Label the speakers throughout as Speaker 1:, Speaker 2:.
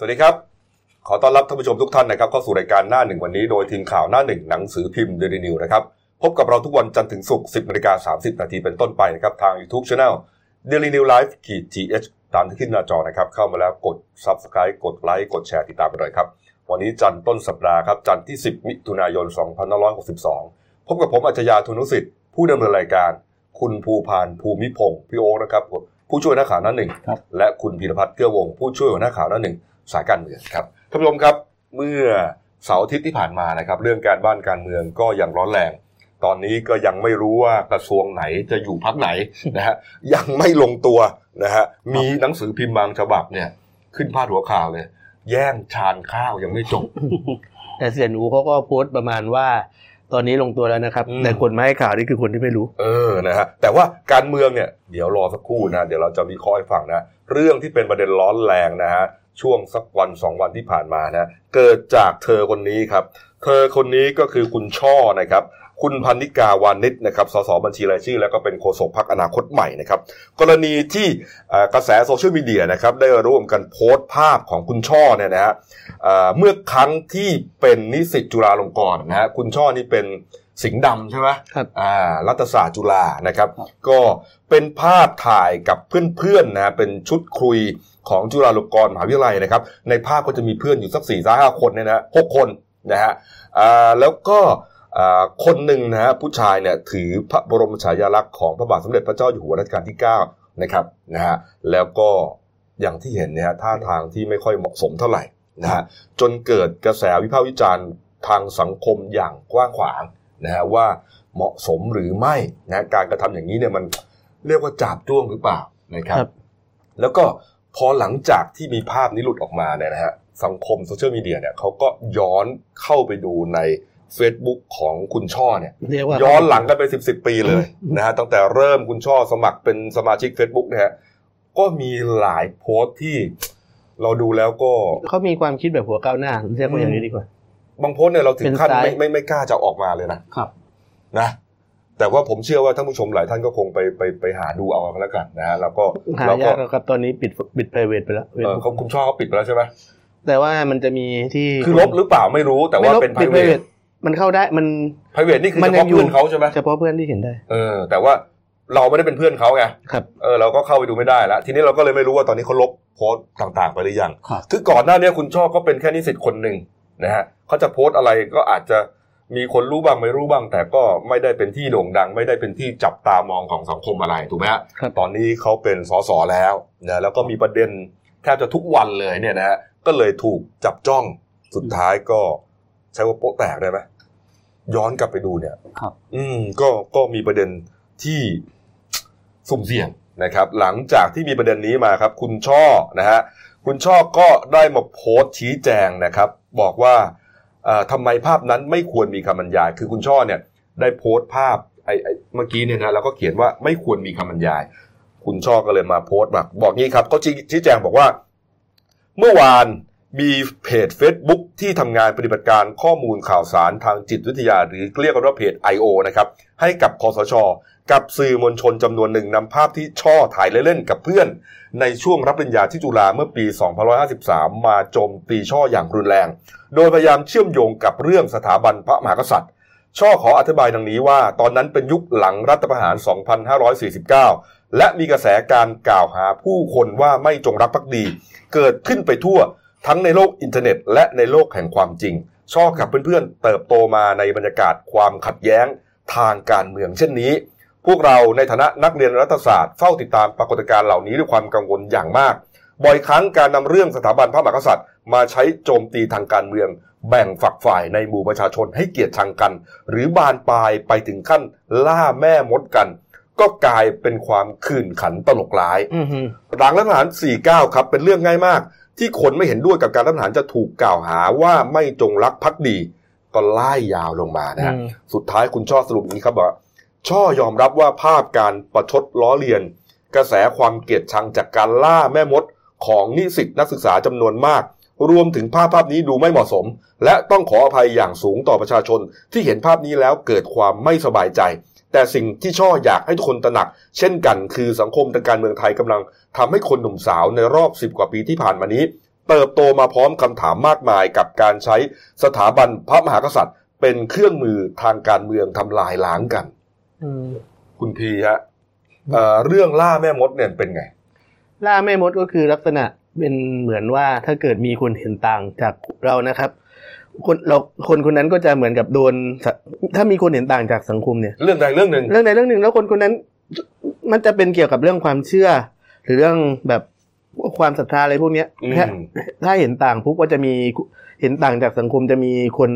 Speaker 1: สวัสดีครับ ขอต้อนรับท่านผู้ชมทุกท่านนะครับเข้าสู่รายการหน้าหนึ่งวันนี้โดยทีมข่าวหน้าหนึ่งหนังสือพิมพ์เดลินิวนะครับพบกับเราทุกวันจันทร์ถึงศุกร์10นาฬิกา30 นาทีเป็นต้นไปนะครับทาง YouTube Channel Daily New Life ขีด th ตามที่ขึ้นหน้าจอนะครับ เข้ามาแล้วกด Subscribe กดไลค์กดแชร์ติดตามกันหน่อยครับ วันนี้จันทร์ต้นสัปดาห์ครับ จันทร์ที่ 10 มิถุนายน 2562 พบกับผมอัจฉริยะทุนุสิทธิ์ ผู้ดำเนินรายการ คุณภูพานภูมิพงศ์พี่โอ๊คนะครับผู้ช่วยนักข่าวหน้าหนึ่ง
Speaker 2: ครับ
Speaker 1: และคุณพีรพัฒน์เกื้อวงศ์ผู้ช่วยหัวหน้าข่าวหน้าหนึ่ง สายการเมืองครับท่านผู้ชมครับเมื่อเสาร์อาทิตย์ที่ผ่านมานะครับเรื่องการบ้านการเมืองก็ยังร้อนแรง ตอนนี้ก็ยังไม่รู้ว่ากระทรวงไหนจะอยู่พักไหนนะฮะยังไม่ลงตัวนะฮะมีหนังสือพิมพ์บางฉบับเนี่ยขึ้นพาดหัวข่าวเลย แย่งชานข้าวยังไม่จบ
Speaker 2: แต่เสียหนูเขาก็โพสต์ประมาณว่าตอนนี้ลงตัวแล้วนะครับ
Speaker 1: อืม
Speaker 2: แต่คนมาให้ข่าวนี่คือคนที่ไม่รู้
Speaker 1: เออนะฮะแต่ว่าการเมืองเนี่ยเดี๋ยวรอสักครู่นะ เดี๋ยวเราจะวิเคราะห์ให้ฟังนะ เรื่องที่เป็นประเด็นร้อนแรงนะฮะ ช่วงสักวันสองวันที่ผ่านมานะเกิดจากเธอคนนี้ครับ เธอคนนี้ก็คือคุณช่อนะครับ คุณพันนิกาวานิชนะครับสสบัญชีรายชื่อ แล้วก็เป็นโฆษกพรรคอนาคตใหม่นะครับ กรณีที่กระแสโซเชียลมีเดียนะครับได้ร่วมกันโพสต์ภาพของคุณช่อเนี่ยนะฮะเอ่อเมื่อครั้งที่เป็นนิสิตจุฬาลงกรณ์นะฮะคุณช่อนี่เป็น สิงห์ดำใช่ไหม
Speaker 2: ครับ
Speaker 1: อ่ารัฐศาสตร์จุฬานะครับ ก็เป็นภาพถ่ายกับเพื่อนๆนะฮะเป็นชุดคุยของจุฬาลงกรณ์มหาวิทยาลัยนะครับ ในภาพก็จะมีเพื่อนอยู่สักสี่ห้าคนเนี่ยนะฮะหกคนนะฮะอ่าแล้วก็อ่าคนหนึ่งนะฮะผู้ชายเนี่ยถือพระบรมฉายาลักษณ์ของพระบาทสมเด็จพระเจ้าอยู่หัวรัชกาลที่ 9 นะครับนะฮะแล้วก็อย่างที่เห็นเนี่ยฮะท่าทางที่ไม่ค่อยเหมาะสมเท่าไหร่นะฮะจนเกิดกระแสวิพากษ์วิจารณ์ทางสังคมอย่างกว้างขวาง นะฮะว่าเหมาะสมหรือไม่นะการกระทำอย่างนี้เนี่ยมันเรียกว่าจาบจ้วงหรือเปล่านะครับ
Speaker 2: ครับ
Speaker 1: แล้วก็พอหลังจากที่มีภาพนี้หลุดออกมาเนี่ยนะฮะสังคมโซเชียลมีเดียเนี่ยเขาก็ย้อนเข้าไปดูใน Facebook ของคุณช่อเนี่ย
Speaker 2: เรียกว่า
Speaker 1: ย้อนหลังกันไปสิบสิบปีเลยนะฮะตั้งแต่เริ่มคุณช่อสมัครเป็นสมาชิก Facebook นะฮะก็มีหลายโพสต์ที่เราดูแล้วก็
Speaker 2: เขามีความคิดแบบหัวก้าวหน้าเรียกว่าอย่างนี้ดีกว่า
Speaker 1: บางโพสต์เนี่ยเราถึงขั้น
Speaker 2: เป็นซ้าย
Speaker 1: ไม่ไม่ไม่กล้าจะออกมาเลยนะครับนะแต่ว่าผมเชื่อว่าท่านผู้ชมหลายท่านก็คงไปไปไปหาดูเอากันแล้วกันนะฮะแล้วก็
Speaker 2: หา
Speaker 1: แล้วก็
Speaker 2: ยากแล้วครับตอนนี้ปิดปิด private ไปแล้ว
Speaker 1: เออเขาคุณช่อเขาปิดไปแล้วใช่ไหม
Speaker 2: แต่ว่ามันจะมีที่
Speaker 1: คือลบหรือเปล่าไม่รู้แต่ว่า
Speaker 2: ไม่ลบ
Speaker 1: เป็น
Speaker 2: ปิด
Speaker 1: private
Speaker 2: private มันเข้าได้มัน
Speaker 1: private นี่คือ
Speaker 2: มั
Speaker 1: เฉ
Speaker 2: นยั
Speaker 1: พาะ
Speaker 2: งอยู่
Speaker 1: เพื่อนเขาใช่ไหม
Speaker 2: เฉพาะเพื่อนที่เห็นได้
Speaker 1: เออ แต่ว่าเราไม่ได้เป็นเพื่อนเขาไง
Speaker 2: ครับ
Speaker 1: เออเราก็เข้าไปดูไม่ได้แล้วทีนี้เราก็เลยไม่รู้ว่าตอนนี้เขาลบโพสต์ต่าง ๆ ไปหรือยัง
Speaker 2: ครับ
Speaker 1: คือก่อนหน้านี้คุณชอบก็เป็นแค่นิสิตคนหนึ่ง นะฮะเขาจะโพสต์อะไรก็อาจจะมีคนรู้บ้างไม่รู้บ้าง แต่ก็ไม่ได้เป็นที่โด่งดัง ไม่ได้เป็นที่จับตามองของสังคมอะไรถูกไหมฮะ
Speaker 2: ครับ
Speaker 1: ตอนนี้เขาเป็นสสแล้วนะแล้วก็มีประเด็นแทบจะทุกวันเลยเนี่ยนะฮะก็เลยถูกจับจ้องสุดท้ายก็ใช้ว่าโป๊ะแตกได้ไหมย้อนกลับไปดูเนี่ย
Speaker 2: ครับ
Speaker 1: อืมก็ก็มีประเด็นที่สุ่มเสี่ยงนะครับ หลังจากที่มีประเด็นนี้มาครับ คุณช่อนะฮะคุณช่อก็ได้มาโพสต์ชี้แจงนะครับ บอกว่าเอ่อทำไมภาพนั้นไม่ควรมีคำบรรยาย คือคุณช่อเนี่ยได้โพสต์ภาพไอ้เมื่อกี้เนี่ยนะแล้วก็เขียนว่าไม่ควรมีคำบรรยาย คุณช่อก็เลยมาโพสต์แบบบอกงี้ครับเขาชี้ชี้แจงบอกว่า เมื่อวานมีเพจ Facebook ที่ทำงานปฏิบัติการข้อมูลข่าวสารทางจิตวิทยา หรือเรียกกันว่าเพจ I.O. นะครับให้กับคอสช กับสื่อมวลชนจำนวนหนึ่งนำภาพที่ช่อถ่ายเล่นๆกับเพื่อน ในช่วงรับปริญญาที่จุฬาเมื่อปี 2553 มาโจมตีช่ออย่างรุนแรง โดยพยายามเชื่อมโยงกับเรื่องสถาบันพระมหากษัตริย์ ช่อขออธิบายดังนี้ว่า ตอนนั้นเป็นยุคหลังรัฐประหาร 2549 และมีกระแสการกล่าวหาผู้คนว่าไม่จงรักภักดี เกิดขึ้นไปทั่วทั้งในโลกอินเทอร์เน็ต และในโลกแห่งความจริง ช่อกับเพื่อนๆเติบโตมาในบรรยากาศความขัดแย้งทางการเมืองเช่นนี้ พวกเราในฐานะนักเรียนรัฐศาสตร์เฝ้าติดตามปรากฏการณ์เหล่านี้ด้วยความกังวลอย่างมาก บ่อยครั้งการนำเรื่องสถาบันพระมหากษัตริย์ มาใช้โจมตีทางการเมือง แบ่งฝักฝ่ายในหมู่ประชาชนให้เกลียดชังกัน หรือบานปลายไปถึงขั้นล่าแม่มดกัน ก็กลายเป็นความขื่นขันตลกร้าย
Speaker 2: อือฮึ
Speaker 1: หลังรัฐประหาร 49 ครับ เป็นเรื่องง่ายมาก ที่คนไม่เห็นด้วยกับการรัฐประหารจะถูกกล่าวหาว่าไม่จงรักภักดี ก็ไล่ยาวลงมานะฮะ
Speaker 2: อืม
Speaker 1: สุดท้ายคุณช่อสรุปอย่างนี้ครับว่า ช่อยอมรับว่าภาพการประชดล้อเลียน กระแสความเกลียดชังจากการล่าแม่มดของนิสิตนักศึกษาจำนวนมาก รวมถึงภาพภาพนี้ดูไม่เหมาะสม และต้องขออภัยอย่างสูงต่อประชาชน ที่เห็นภาพนี้แล้วเกิดความไม่สบายใจ แต่สิ่งที่ช่ออยากให้ทุกคนตระหนัก เช่นกันคือสังคมทางการเมืองไทยกำลังทำให้คนหนุ่มสาวในรอบสิบกว่าปีที่ผ่านมานี้ เติบโตมาพร้อมคำถามมากมายกับการใช้สถาบันพระมหากษัตริย์ เป็นเครื่องมือทางการเมืองทำลายล้างกัน คุณพีฮะเอ่อเรื่องล่าแม่มดเนี่ยเป็นไง
Speaker 2: ล่าแม่มดก็คือลักษณะเป็นเหมือนว่าถ้าเกิดมีคนเห็นต่างจากเรานะครับคนเราคนคนนั้นก็จะเหมือนกับโดนสะถ้ามีคนเห็นต่างจากสังคมเนี่ย
Speaker 1: เรื่องใดเรื่องหนึ่ง
Speaker 2: เรื่องใดเรื่องหนึ่งแล้วคนคนนั้น มันจะเป็นเกี่ยวกับเรื่องความเชื่อ หรือเรื่องแบบ ความศรัทธาอะไรพวกเนี้ย
Speaker 1: อืม
Speaker 2: ถ้าถ้าเห็นต่างปุ๊บก็จะมีเห็นต่างจากสังคมจะมีคน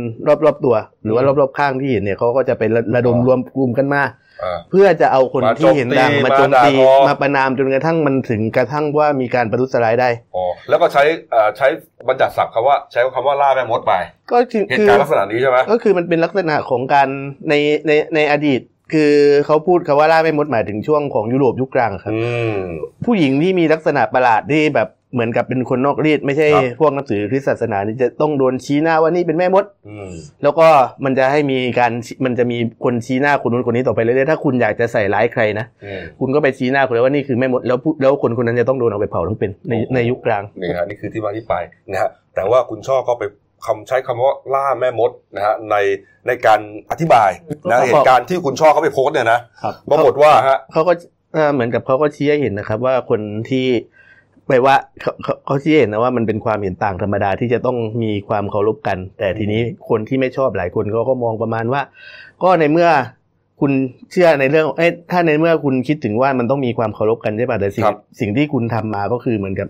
Speaker 2: รอบๆตัว หรือว่ารอบๆข้างที่เห็นเนี่ยเขาก็จะไประระดมรวมกลุ่มกันมา
Speaker 1: อ่า
Speaker 2: เพื่อจะเอาคน
Speaker 1: มา
Speaker 2: ที่เห็นต่าง
Speaker 1: โจมตี
Speaker 2: มาโจมตี
Speaker 1: มาด่าทอ
Speaker 2: มาประนามจนกระทั่งมันถึงกระทั่งว่ามีการประทุษร้ายได้
Speaker 1: อ๋อแล้วก็ใช้เอ่อใช้บรรจัดศัพท์คำว่าใช้คำว่าล่าแม่มดไป
Speaker 2: ก็คือ
Speaker 1: เห
Speaker 2: คื
Speaker 1: ตุ
Speaker 2: อ
Speaker 1: การณ์ลักษณะนี้ใช่ไหม
Speaker 2: ก็คือมันเป็นลักษณะของการในในในอดีตคือเขาพูดคำว่าล่าไม่มดหมายถึงช่วงของยุโรปยุคกลางครับ
Speaker 1: อืม
Speaker 2: ผู้หญิงที่มีลักษณะประหลาดที่แบบเหมือนกับเป็นคนนอกรีดไม่ใช่
Speaker 1: ครับ
Speaker 2: พวกนับถือคริสต์ศาสนานี่จะต้องโดนชี้หน้าว่านี่เป็นแม่มด
Speaker 1: อืม
Speaker 2: แล้วก็มันจะให้มีการมันจะมีคนชี้หน้าคนนู้นคนนี้ต่อไปเรื่อยๆถ้าคุณอยากจะใส่ร้ายใครนะ
Speaker 1: อืม
Speaker 2: คุณก็ไปชี้หน้าคนเลยว่านี่คือแม่มดแล้วผู้แล้วคนคนนั้นจะต้องโดนเอาไปเผาทั้งเป็นใน
Speaker 1: โอ้โห
Speaker 2: ในยุคกลาง
Speaker 1: นี่ฮะนี่คือที่มาที่ไปนะฮะแต่ว่าคุณช่อก็ไป คำใช้คำว่าล่าแม่มดนะฮะในในการอธิบายนะ
Speaker 2: ก็บอก
Speaker 1: เหตุการณ์ที่คุณช่อเขาไปโพสต์เนี่ยนะครับปรากฏว่าฮะ
Speaker 2: เขาก็เอ่อเหมือนกับเขาก็ชี้ให้เห็นนะครับ ว่าคนที่ไปว่าเขาเขาเขาชี้ให้เห็นนะว่ามันเป็นความเห็นต่างธรรมดาที่จะต้องมีความเคารพกัน แต่ทีนี้คนที่ไม่ชอบหลายคนเขาก็มองประมาณว่า ก็ในเมื่อคุณเชื่อในเรื่อง เอ้ยถ้าในเมื่อคุณคิดถึงว่ามันต้องมีความเคารพกันใช่ป่ะแต่สิ่ง
Speaker 1: ครับ
Speaker 2: สิ่งที่คุณทำมาก็คือเหมือนกับ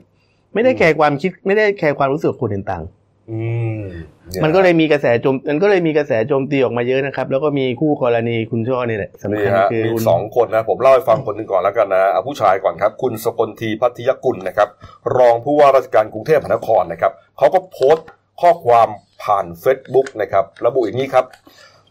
Speaker 2: ไม่ได้แคร์ความคิด ไม่ได้แคร์ความรู้สึกของคนเห็นต่าง
Speaker 1: อื มเย
Speaker 2: มันก็เลยมีกระแสโจมมันก็เลยมีกระแสโจมตีออกมาเยอะนะครับ แล้วก็มีคู่กรณีคุณช่อนี่แหละสำ
Speaker 1: นี่
Speaker 2: คัญ
Speaker 1: ฮะ
Speaker 2: คือ
Speaker 1: มี
Speaker 2: คุณ
Speaker 1: สองคนนะ ผมเล่าให้ฟังคนหนึ่งก่อนแล้วกันนะเอาผู้ชายก่อนครับ คุณสกลทีพัทยกุลนะครับ รองผู้ว่าราชการกรุงเทพมหานครนะครับเขาก็โพสต์ข้อความผ่าน Facebook นะครับระบุอย่างนี้ครับ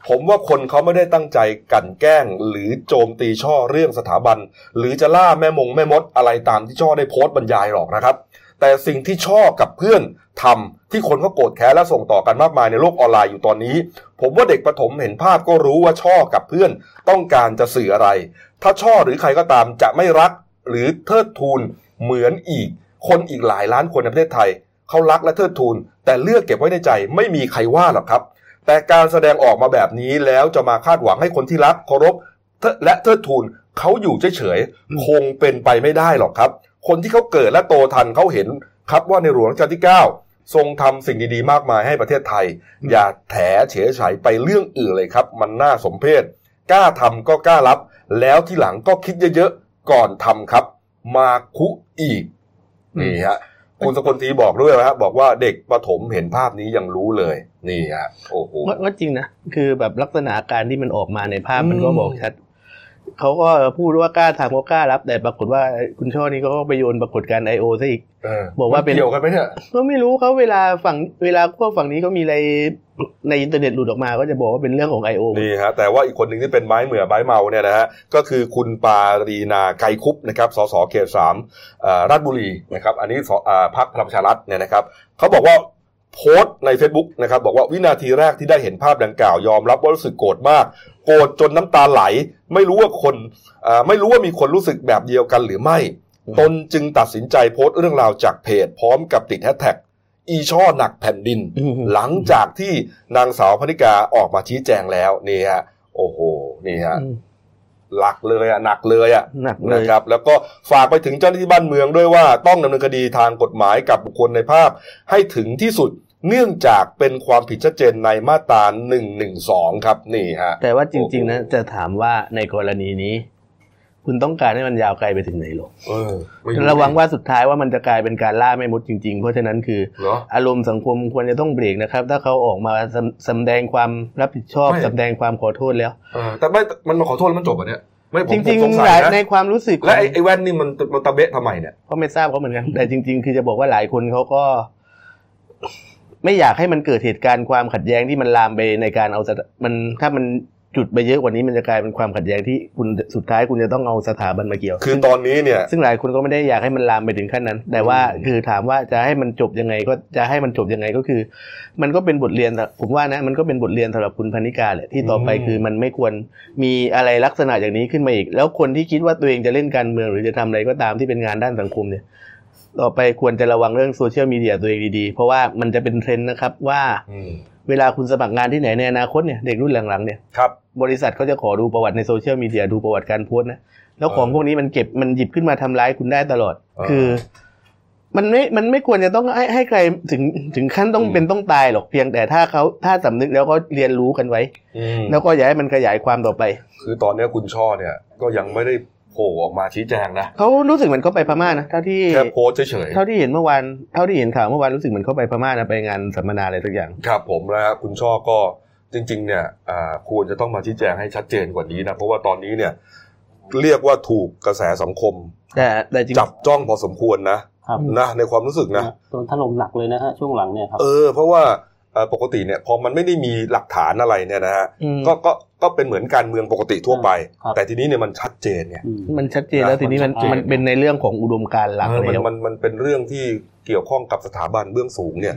Speaker 1: ผมว่าคนเขาไม่ได้ตั้งใจกลั่นแกล้ง หรือโจมตีช่อเรื่องสถาบัน หรือจะล่าแม่มงแม่มดอะไรตามที่ช่อได้โพสต์บรรยายหรอกนะครับ แต่สิ่งที่ช่อกับเพื่อนทำที่คนเขาโกรธแค้นและส่งต่อกันมากมายในโลกออนไลน์อยู่ตอนนี้ ผมว่าเด็กประถมเห็นภาพก็รู้ว่าช่อกับเพื่อนต้องการจะสื่ออะไร ถ้าช่อหรือใครก็ตามจะไม่รักหรือเทิดทูนเหมือนอีก คนอีกหลายล้านคนในประเทศไทยเขารักและเทิดทูน แต่เลือกเก็บไว้ในใจไม่มีใครว่าหรอกครับ แต่การแสดงออกมาแบบนี้แล้วจะมาคาดหวังให้คนที่รักเคารพและเทิดทูนเขาอยู่เฉยๆคงเป็นไปไม่ได้หรอกครับ คนที่เขาเกิดและโตทันเขาเห็นครับว่าในหลวงรัชกาลที่ 9 ทรงทำสิ่งดีๆ มากมายให้ประเทศไทย อย่าแถเฉยฉายไปเรื่องอื่นเลยครับ มันน่าสมเพชกล้าทำก็กล้ารับ แล้วที่หลังก็คิดเยอะๆ ก่อนทำครับ มาคุอีกนี่ฮะคุณสกลทีบอกด้วยนะฮะบอกว่าเด็กประถมเห็นภาพนี้ยังรู้เลยนี่ฮะโอ้โห
Speaker 2: ก็จริงนะ คือแบบลักษณะการที่มันออกมาในภาพ
Speaker 1: มั
Speaker 2: นก็บอกชัด เขาก็พูดว่ากล้าทำก็กล้ารับ แต่ปรากฏว่าคุณช่อนี่ก็ไปโยนปรากฏการณ์ IO ซะอีก บอกว่าเป็น
Speaker 1: เกี่ยวกันไหมเนี่ย
Speaker 2: ก็ไม่รู้เขาเวลาฝั่งเวลาพวกฝั่งนี้เขามีอะไรในอินเทอร์เน็ตหลุดออกมาก็จะบอกว่าเป็นเรื่องของ IO
Speaker 1: นี่ฮะแต่ว่าอีกคนหนึ่งที่เป็นไม้เบื่อไม้เมาเนี่ยนะฮะก็คือคุณปารีณาไกรคุปต์นะครับสสเขตสามเอ่อราชบุรีนะครับอันนี้สอ่าพรรคพลังประชารัฐเนี่ยนะครับเขาบอกว่า โพสต์ใน Facebook นะครับบอกว่าวินาทีแรกที่ได้เห็นภาพดังกล่าวยอมรับว่ารู้สึกโกรธมากโกรธจนน้ำตาไหล ไม่รู้ว่าคนอ่าไม่รู้ว่ามีคนรู้สึกแบบเดียวกันหรือไม่
Speaker 2: อืม
Speaker 1: ตนจึงตัดสินใจโพสต์เรื่องราวจากเพจ พร้อมกับติดแฮชแท็กอีช่อหนักแผ่นดิน
Speaker 2: อืม
Speaker 1: หลังจากที่นางสาวพนิกาออกมาชี้แจงแล้วนี่ฮะโอ้โหนี่ฮะ
Speaker 2: อืม
Speaker 1: หลักเลยอะหนักเลยอะ
Speaker 2: หนักเลย
Speaker 1: นะครับ แล้วก็ฝากไปถึงเจ้าหน้าที่บ้านเมืองด้วยว่าต้องดำเนินคดีทางกฎหมายกับบุคคลในภาพ ให้ถึงที่สุดเนื่องจากเป็นความผิดชัดเจนในมาตรา112 ครับนี่ฮะ
Speaker 2: แต่ว่าจริงๆนะจะถามว่าในกรณีนี้ คุณต้องการให้มันยาวไกลไปถึงไหนหรอ
Speaker 1: เออไม่
Speaker 2: ระวังว่าสุดท้ายว่ามันจะกลายเป็นการล่าไม่มดจริงๆ เพราะฉะนั้นคือ
Speaker 1: เหรอ
Speaker 2: อารมณ์สังคมควรจะต้องเบรกนะครับ ถ้าเขาออกมาสำสำแดงความรับผิดชอบ
Speaker 1: ไม่
Speaker 2: สำแดงความขอโทษแล้ว
Speaker 1: เออแต่ไม่มันมาขอโทษแล้วมันจบอะเนี่ยไม่ผม
Speaker 2: จริง
Speaker 1: ผมสง
Speaker 2: ๆ
Speaker 1: สั
Speaker 2: หลาย
Speaker 1: ยนะ
Speaker 2: ในความรู้สึก
Speaker 1: และไอ้ไอ้แว่นนี่มันมันตะเบะทำไมเนี่ย
Speaker 2: ก็ไม่ทราบเขาเหมือนกันแต่จริง ๆ คือจะบอกว่าหลายคนเขาก็ไม่อยากให้มันเกิดเหตุการณ์ความขัดแย้งที่มันลามไปในการเอาสถมันถ้ามัน จุดไปเยอะกว่านี้มันจะกลายเป็นความขัดแย้งที่คุณสุดท้ายคุณจะต้องเอาสถาบันมาเกี่ยว
Speaker 1: คือตอนนี้เนี่ย
Speaker 2: ซึ่งหลายคนก็ไม่ได้อยากให้มันลามไปถึงขั้นนั้น แต่ว่า
Speaker 1: อืม
Speaker 2: คือถามว่าจะให้มันจบยังไงก็จะให้มันจบยังไงก็คือ มันก็เป็นบทเรียนสำผมว่านะมันก็เป็นบทเรียนสำหรับคุณพรรณิการ์แหละที่ต่อไป
Speaker 1: อืม
Speaker 2: คือมันไม่ควรมีอะไรลักษณะอย่างนี้ขึ้นมาอีก แล้วคนที่คิดว่าตัวเองจะเล่นการเมืองหรือจะทำอะไรก็ตามที่เป็นงานด้านสังคมเนี่ยต่อไปควรจะระวังเรื่องโซเชียลมีเดียตัวเองดีๆ เพราะว่ามันจะเป็นเทรนด์นะครับว่า
Speaker 1: อืม
Speaker 2: เวลาคุณสมัครงานที่ไหนในอนาคตเนี่ยเด็กรุ่นหลังๆเนี่ย
Speaker 1: ครับ
Speaker 2: บริษัทเขาจะขอดูประวัติในโซเชียลมีเดียดูประวัติการโพสต์นะแล้วของพวกนี้มันเก็บมันหยิบขึ้นมาทำร้ายคุณได้ตลอด
Speaker 1: อ่า
Speaker 2: คือ มันไม่มันไม่ควรจะต้องให้ให้ใครถึงถึงขั้นต้อง
Speaker 1: อืม
Speaker 2: เป็นต้องตายหรอกเพียงแต่ถ้าเขาถ้าสำนึกแล้วก็เรียนรู้กันไว้
Speaker 1: อืม
Speaker 2: แล้วก็อย่าให้มันขยายความต่อไป
Speaker 1: คือตอนเนี้ยคุณช่อเนี่ย ก็ยังไม่ได้ โผล่ออกมาชี้แจงนะ
Speaker 2: เขารู้สึกเหมือนเขาไปพม่านะเท่าที่
Speaker 1: แค่โพสต์เฉย
Speaker 2: เท่าที่เห็นเมื่อวานเท่าที่เห็นข่าวเมื่อวานรู้สึกเหมือนเขาไปพม่านะไปงานสัมมนาอะไรสักอย่าง
Speaker 1: ๆครับผมนะฮะคุณช่อก็จริง ๆ เนี่ยอ่าควรจะต้องมาชี้แจงให้ชัดเจนกว่านี้นะเพราะว่าตอนนี้เนี่ยเรียกว่าถูกกระแสสังคม
Speaker 2: แต่แต่จริง
Speaker 1: จับจ้องพอสมควรนะครับนะในความรู้สึกนะ
Speaker 3: โดนถล่มหนักเลยนะฮะช่วงหลังเนี่ยครับ
Speaker 1: เออเพราะว่าเอ่อ ปกติเนี่ยพอมันไม่ได้มีหลักฐานอะไรเนี่ยนะฮะ
Speaker 2: อืม
Speaker 1: ก็ก็ก็เป็นเหมือนการเมืองปกติทั่วไป
Speaker 3: ครับ
Speaker 1: แต่ทีนี้เนี่ยมันชัดเจนไง
Speaker 3: อืม
Speaker 2: มันชัดเจนแล้วทีนี้มัน
Speaker 3: มันชัดเจน
Speaker 2: มันเป็นในเรื่องของอุดมการณ์หลัก
Speaker 1: เออมัน
Speaker 2: แล้ว
Speaker 1: มันมันเป็นเรื่องที่เกี่ยวข้องกับสถาบันเบื้องสูงเนี่ย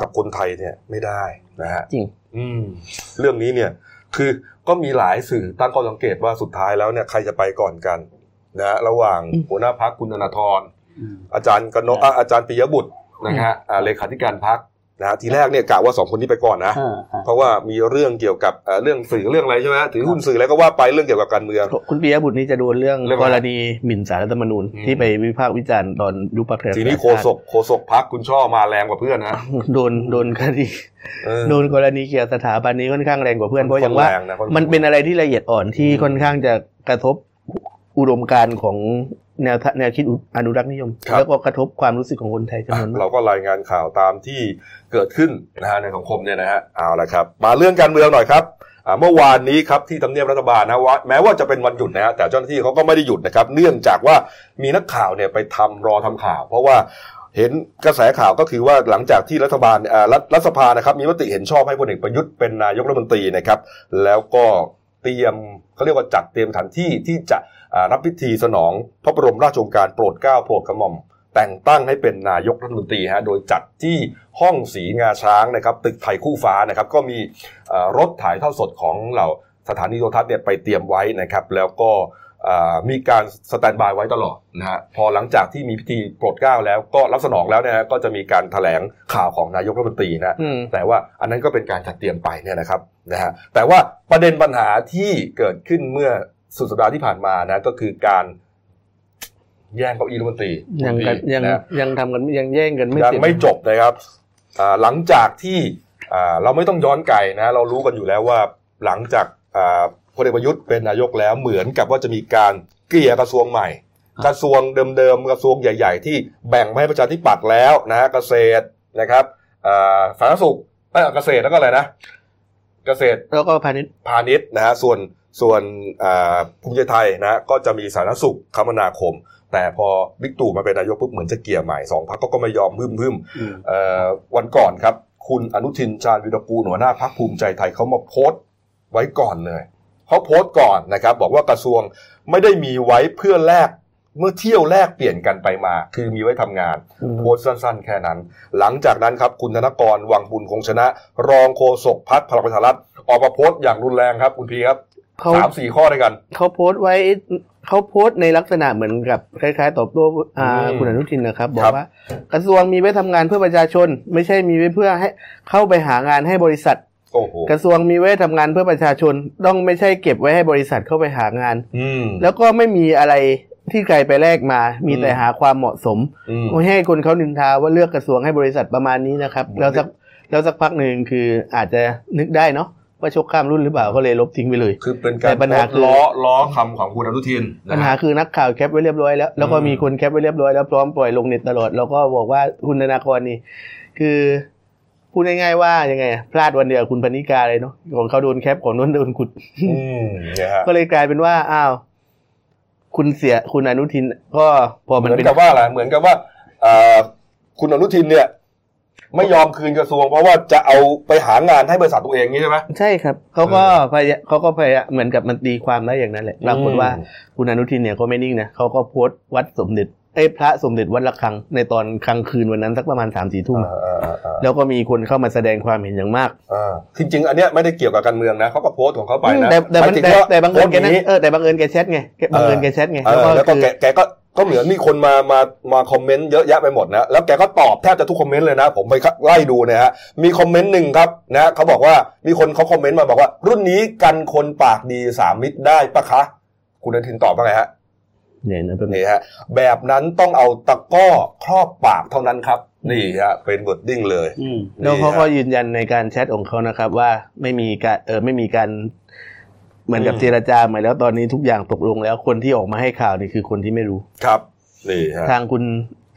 Speaker 1: กับคนไทยเนี่ยไม่ได้นะฮะ
Speaker 2: จริง
Speaker 1: อืมเรื่องนี้เนี่ย คือก็มีหลายสื่อตั้งข้อสังเกตว่าสุดท้ายแล้วเนี่ยใครจะไปก่อนกันนะฮะระหว่าง
Speaker 2: อืม
Speaker 1: หัวหน้าพักคุณธนาธร
Speaker 3: อืม
Speaker 1: อาจารย์กนกอะอาจารย์ปิยบุตรนะฮะอ่าเลขาธิการพัก นะฮะทีแรกเนี่ยกะว่าสองคนนี้ไปก่อนนะ
Speaker 3: อ่าฮะ
Speaker 1: เพราะว่ามีเรื่องเกี่ยวกับเอ่อเรื่องสื่อเรื่องอะไรใช่ไหมถือหุ้นสื่ออะไรก็ว่าไปเรื่องเกี่ยวกับการเมือง
Speaker 2: คุณปิยบุตรนี่จะโดนเรื่อง
Speaker 1: เรื่อง
Speaker 2: ก
Speaker 1: อะไร
Speaker 2: รณีหมิ่นสารรัฐธรรมนูญ
Speaker 1: อืม
Speaker 2: ที่ไปวิพากษ์วิจารณ์ตอนยุบพรรคไทย
Speaker 1: ทีนี้โคศกโคศกพักคุณช่อมาแรงกว่าเพื่อนนะ
Speaker 2: โดนโดนคดี
Speaker 1: เออ
Speaker 2: โดนกรณีเกี่ยวกับสถาบันนี้ค่อนข้างแรงกว่าเพื่อนเพราะอย่างว่า
Speaker 1: แรงะ
Speaker 2: มันเป็นอะไรที่ละเอียดอ่อนที่
Speaker 1: อืม
Speaker 2: ค่อนข้างจะกระทบอุดมการณ์ของ แนวทะแนวคิดอนุรักษ์นิยม
Speaker 1: ครับ
Speaker 2: แล้วก็กระทบความรู้สึกของคนไทยจำนวน
Speaker 1: อะ
Speaker 2: มาก
Speaker 1: เราก็รายงานข่าวตามที่เกิดขึ้นนะฮะในสังคมเนี่ยนะฮะเอาละครับ มาเรื่องการเมืองหน่อยครับอ่าเมื่อวานนี้ครับที่ทำเนียบรัฐบาลนะว่าแม้ว่าจะเป็นวันหยุดนะฮะแต่เจ้าหน้าที่เขาก็ไม่ได้หยุดนะครับ เนื่องจากว่ามีนักข่าวเนี่ยไปทำรอทำข่าว เพราะว่าเห็นกระแสข่าวก็คือว่าหลังจากที่รัฐบาลอ่ารัฐรัฐสภานะครับมีมติเห็นชอบให้พลเอกประยุทธ์เป็นนายกรัฐมนตรีนะครับ แล้วก็เตรียมเขาเรียกว่าจัดเตรียมสถานที่ที่จะอ่า รับพิธีสนองพระบรมราชโองการโปรดเกล้าโปรดกระหม่อม แต่งตั้งให้เป็นนายกรัฐมนตรีฮะโดยจัดที่ห้องสีงาช้างนะครับตึกไทยคู่ฟ้านะครับก็มีเอ่อรถถ่ายทอดสดของเหล่าสถานีโทรทัศน์เนี่ยไปเตรียมไว้นะครับแล้วก็เอ่อมีการสแตนบายไว้ตลอดนะฮะพอหลังจากที่มีพิธีโปรดเกล้าแล้วก็รับสนองแล้วนะฮะก็จะมีการแถลงข่าวของนายกรัฐมนตรีนะ
Speaker 2: อืม
Speaker 1: แต่ว่าอันนั้นก็เป็นการจัดเตรียมไปเนี่ยนะครับนะฮะแต่ว่าประเด็นปัญหาที่เกิดขึ้นเมื่อ สุดสัปดาห์ที่ผ่านมานะ ก็คือการแย่งเก้าอี้รัฐมนตรี
Speaker 2: ยังกันยัง
Speaker 1: นะ
Speaker 2: ยังทำกันยังแย่งกันไม่
Speaker 1: ยัง
Speaker 2: เสร็จ
Speaker 1: ไม่จบนะครับอ่าหลังจากที่อ่าเราไม่ต้องย้อนไกลนะ เรารู้กันอยู่แล้วว่าหลังจากอ่าพลเอกประยุทธ์เป็นนายกแล้วเหมือนกับว่าจะมีการเกลี่ยกระทรวงใหม่ กระทรวงเดิมๆกระทรวงใหญ่ ๆ ที่แบ่งมาให้ประชาธิปัตย์แล้วนะฮะเกษตรนะครับอ่าสาธารณสุขเอ้ยเกษตรแล้วก็อะไรนะ เกษตร
Speaker 2: แล้วก็พาณิชย์
Speaker 1: พาณิชย์นะฮะส่วน ส่วนอ่าภูมิใจไทยนะฮะก็จะมีสาธารณสุขคมนาคม แต่พอบิ๊กตู่มาเป็นนายกปุ๊บเหมือนจะเกลี่ยใหม่สองพักก็ไม่ยอมพึ่มพึ่ม
Speaker 3: อืม
Speaker 1: เอ่อวันก่อนครับ คุณอนุทินชาญวิรกูลหัวหน้าพักภูมิใจไทยเขามาโพสต์ไว้ก่อนเลยเขาโพสต์ก่อนนะครับ บอกว่ากระทรวงไม่ได้มีไว้เพื่อแลกเมื่อเที่ยวแลกเปลี่ยนกันไปมา คือมีไว้ทำงาน
Speaker 2: อืม
Speaker 1: โพสต์สั้นๆ แค่นั้น หลังจากนั้นครับคุณธนกรวังบุญคงชนะ รองโฆษกพักพลังประชารัฐออกมาโพสต์อย่างรุนแรงครับคุณพีครับ
Speaker 2: เขา
Speaker 1: สามสี่ข้อด้วยกัน
Speaker 2: เขาโพสต์ไว้เขาโพสต์ในลักษณะเหมือนกับคล้ายๆตอบโต้อ่า
Speaker 1: อืม
Speaker 2: คุณอนุทินนะครับ บอ
Speaker 1: ครั
Speaker 2: ก
Speaker 1: บ
Speaker 2: ว่ากระทรวงมีไว้ทำงานเพื่อประชาชน ไม่ใช่มีไว้เพื่อให้เข้าไปหางานให้บริษัท
Speaker 1: โอ้โห
Speaker 2: กระทรวงมีไว้ทำงานเพื่อประชาชน ต้องไม่ใช่เก็บไว้ให้บริษัทเข้าไปหางาน
Speaker 1: อืม
Speaker 2: แล้วก็ไม่มีอะไรที่ใครไปแลกมา มีแต่
Speaker 1: อืม
Speaker 2: หาความเหมาะสม
Speaker 1: อืม
Speaker 2: ไม่ให้คนเขานินทาว่าเลือกกระทรวงให้บริษัทประมาณนี้นะครับ
Speaker 1: อืม
Speaker 2: แล้วสักแล้วสักพักหนึ่งคืออาจจะนึกได้เนาะ ว่าชกข้ามรุ่นหรือเปล่าก็เลยลบทิ้งไปเลย
Speaker 1: คือเป็นการ
Speaker 2: แต่ปัญหาคือ
Speaker 1: ล้อล้อคำของคุณอนุทินนะ
Speaker 2: ปัญหาคือนักข่าวแคปไว้เรียบร้อยแล้วแล้วก็
Speaker 1: อืม
Speaker 2: มีคนแคปไว้เรียบร้อยแล้วพร้อมปล่อยลงเน็ตตลอดแล้วก็บอกว่าคุณธนาครนี่ คือพูดง่ายๆว่ายังไงอะพลาดวันเดียวคุณพนิกาเลยเนาะของเขาโดนแคปของนู้นโดนขุด
Speaker 1: อืมเนี่ยฮะ
Speaker 2: ก็เลยกลายเป็นว่าอ้าวคุณเสียคุณอนุทินก็พอ
Speaker 1: เห
Speaker 2: มัน
Speaker 1: มือน
Speaker 2: เป็น
Speaker 1: กับว่าอะไรเหมือนกับว่าเอ่อคุณอนุทินเนี่ย ไม่ยอมคืนกระทรวง เพราะว่าจะเอาไปหางานให้บริษัทตัวเองนี่ใช่ไหม
Speaker 2: ใช่ครับเขาก็พยายเขาก็พยายามเหมือนกับมันตีความได้อย่างนั้นแหละปรากฏว่า
Speaker 1: อืม
Speaker 2: คุณอนุทินเนี่ยก็ไม่นิ่งนะเขาก็โพสต์วัดสมเด็จ ไอ้พระสมเด็จวัดระฆัง ในตอนกลางคืนวันนั้นสักประมาณสามสี่ทุ่ม
Speaker 1: อ่าอ่าอ่าอ่า
Speaker 2: แล้วก็มีคนเข้ามาแสดงความเห็นอย่างมาก
Speaker 1: อ่าจริงๆ อันเนี้ยไม่ได้เกี่ยวกับการเมืองนะเขาก็โพสต์ของเขาไปนะ
Speaker 2: แต่แต่
Speaker 1: ห
Speaker 2: มั
Speaker 1: มานยถึง
Speaker 2: แต่
Speaker 1: ว่า
Speaker 2: แต่บางเอิญแก
Speaker 1: โพสต์
Speaker 2: นั้น
Speaker 1: นี้
Speaker 2: เออแต่บางเอิญแกแชทไงแกบางเอิญแกแชทไง
Speaker 1: เออแล้วก็
Speaker 2: คือ
Speaker 1: แกแกก็ก็เหมือนมีคนมามามาคอมเมนต์เยอะแยะไปหมดนะแล้วแกก็ตอบแทบจะทุกคอมเมนต์เลยนะ ผมไปไล่ดูเนี่ยฮะมีคอมเมนต์หนึ่งครับนะเขาบอกว่ามีคนเขาคอมเมนต์มาบอกว่า รุ่นนี้กันคนปากดีสามมิตรได้ปะคะ คุณอนุทินตอบว่าไงฮะ
Speaker 2: เนี่ยนะเป็น
Speaker 1: นี่ฮะแบบนั้นต้องเอาตะกร้อครอบปากเท่านั้นครับ นี่ฮะเป็นบทดิ้งเลย
Speaker 3: อืม
Speaker 2: แล้วเขา
Speaker 1: นี่ฮะ
Speaker 2: ก็ยืนยันในการแชทของเขานะครับ ว่าไม่มีการเออไม่มีการเหมือนกับ
Speaker 1: อืม
Speaker 2: เจรจาใหม่แล้วตอนนี้ทุกอย่างตกลงแล้วคนที่ออกมาให้ข่าวนี่คือคนที่ไม่รู้
Speaker 1: ครับนี่ฮะ
Speaker 2: ทางคุณ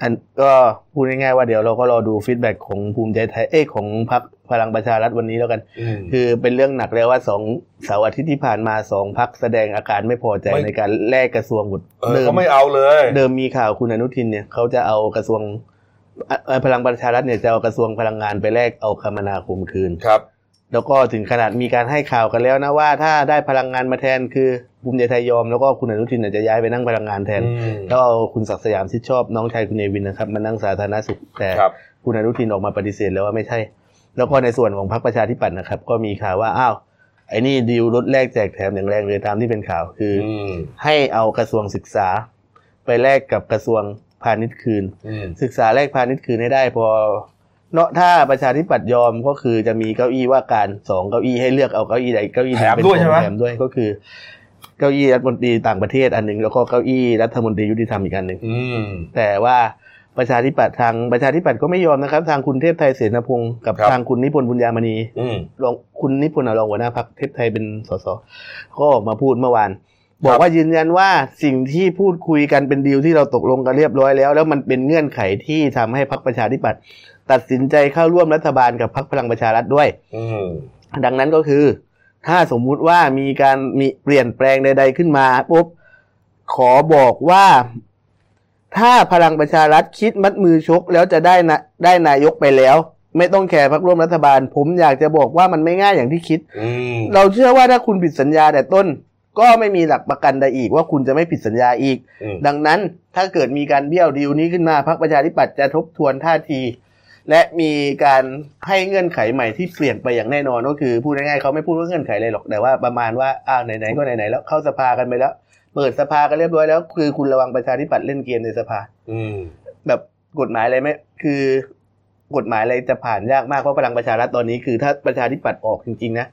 Speaker 2: อันก็พูดง่ายๆว่าเดี๋ยวเราก็รอดู feedback ของภูมิใจไทยเอ้ยของพรรค พลังประชารัฐวันนี้แล้วกัน
Speaker 1: อืม
Speaker 2: คือเป็นเรื่องหนักแล้วว่าสองเสาร์อาทิตย์ที่ผ่านมาสองพรรคแสดงอาการไม่พอใจ
Speaker 1: ไม่
Speaker 2: ในการแลกกระทรวงหมด
Speaker 1: เออ
Speaker 2: เดิม
Speaker 1: เขาไม่เอาเลย
Speaker 2: เดิมมีข่าวคุณอนุทินเนี่ยเขาจะเอากระทรวงเอ่อเอ่อพลังประชารัฐเนี่ยจะเอากระทรวงพลังงานไปแลกเอาคมนาคมคืน
Speaker 1: ครับ
Speaker 2: แล้วก็ถึงขนาดมีการให้ข่าวกันแล้วนะว่าถ้าได้พลังงานมาแทนคือภูมิใจไทยยอมแล้วก็คุณอนุทินเนี่ยจะย้ายไปนั่งพลังงานแทน
Speaker 1: อืม
Speaker 2: แล้วเอาคุณศักดิ์สยามชิดชอบน้องชายคุณเนวินนะครับมานั่งสาธารณสุขแต่
Speaker 1: ครับ
Speaker 2: คุณอนุทินออกมาปฏิเสธแล้วว่าไม่ใช่ แล้วก็ในส่วนของพรรคประชาธิปัตย์นะครับ ก็มีข่าวว่าอ้าวไอ้นี่ดีลลดแลกแจกแถมอย่างแรงเลยตามที่เป็นข่าวคืออ
Speaker 1: อืม
Speaker 2: ให้เอากระทรวงศึกษา ไปแลกกับกระทรวงพาณิชย์คืน
Speaker 1: อืม
Speaker 2: ศึกษาแลกพาณิชย์คืนให้ได้พอเนาะถ้าประชาธิปัตย์ยอมก็คือจะมีเก้าอี้ว่าการสองเก้าอี้ให้เลือกเอาเก้าอี้ใดเก้าอี้หนึ่ง
Speaker 1: แถม
Speaker 2: เป็น
Speaker 1: ด้วย
Speaker 2: ของ
Speaker 1: ใช่ไหม
Speaker 2: แถมด้วยก็คือ เก้าอี้รัฐมนตรีต่างประเทศอันหนึ่งแล้วก็เก้าอี้รัฐมนตรียุติธรรมอีกอันหนึ่ง
Speaker 1: อืม
Speaker 2: แต่ว่า ประชาธิปัตย์ทางประชาธิปัตย์ก็ไม่ยอมนะครับ ทางคุณเทพไทยเสนาพงศ์กับ
Speaker 1: ครับ
Speaker 2: ทางคุณนิพนธ์บุญญามณี
Speaker 1: อืม
Speaker 2: รองคุณนิพนธ์อะรองหัวหน้าพรรคเทพไทยเป็นสสก็ออกมาพูดเมื่อวาน บอกว่ายืนยันว่าสิ่งที่พูดคุยกันเป็นดีลที่เราตกลงกันเรียบร้อยแล้ว แล้วมันเป็นเงื่อนไขที่ทำให้พรรคประชาธิปัตย์ตัดสินใจเข้าร่วมรัฐบาลกับพรรคพลังประชารัฐด้วย
Speaker 1: อืม
Speaker 2: ดังนั้นก็คือ ถ้าสมมุติว่ามีการมีเปลี่ยนแปลงใด ๆขึ้นมาปุ๊บขอบอกว่า ถ้าพลังประชารัฐคิดมัดมือชกแล้วจะได้นะได้นายกไปแล้ว ไม่ต้องแคร์พักร่วมรัฐบาล ผมอยากจะบอกว่ามันไม่ง่ายอย่างที่คิด
Speaker 1: อืม
Speaker 2: เราเชื่อว่าถ้าคุณผิดสัญญาแต่ต้น ก็ไม่มีหลักประกันใดอีกว่าคุณจะไม่ผิดสัญญาอีก
Speaker 1: อืม
Speaker 2: ดังนั้นถ้าเกิดมีการเบี้ยวดีลนี้ขึ้นมาพรรคประชาธิปัตย์จะทบทวนท่าที และมีการให้เงื่อนไขใหม่ที่เปลี่ยนไปอย่างแน่นอนก็คือพูดง่ายๆเขาไม่พูดว่าเงื่อนไขเลยหรอกแต่ว่าประมาณว่าอ้าวไหนๆก็ไหนๆแล้วเข้าสภากันไปแล้ว เปิดสภากันเรียบร้อยแล้ว คือคุณระวังประชาธิปัตย์เล่นเกมในสภา
Speaker 1: อืม
Speaker 2: แบบกฎหมายอะไรไหมคือกฎหมายอะไรจะผ่านยากมากเพราะพลังประชารัฐตอนนี้คือถ้าประชาธิปัตย์ออกจริงๆนะ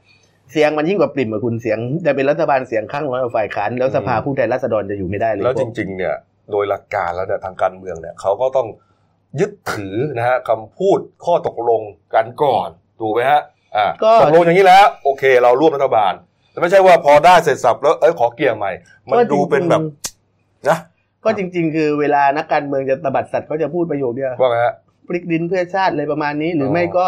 Speaker 2: เสียงมันยิ่งกว่าปริ่มอะคุณเสียงจะเป็นรัฐบาลเสียงข้างน้อยกว่าฝ่ายค้านแล้วสภาผู้แทนราษฎรจะอยู่ไม่ได้เลย
Speaker 1: แล้วจริง ๆ เนี่ย โดยหลักการแล้วเนี่ยทางการเมืองเนี่ยเขาก็ต้องยึดถือนะฮะคำพูดข้อตกลงกันก่อนถูกไหมฮะอ่าตกลงอย่างนี้แล้ว โอเค เราร่วมรัฐบาลแต่ ไม่ใช่ว่าพอได้เสร็จสับแล้วเอ้ยขอเกี่ยร์ใหม่ มันดูเป็นแบบนะ
Speaker 2: ก็จริง ๆ คือเวลานักการเมืองจะตบัดสัตว์เขาจะพูดประโยคเดียว
Speaker 1: ว่าไงฮะ
Speaker 2: พลิกดินเพื่อชาติเลยประมาณนี้ หรืออ
Speaker 1: อ
Speaker 2: ไม่ก็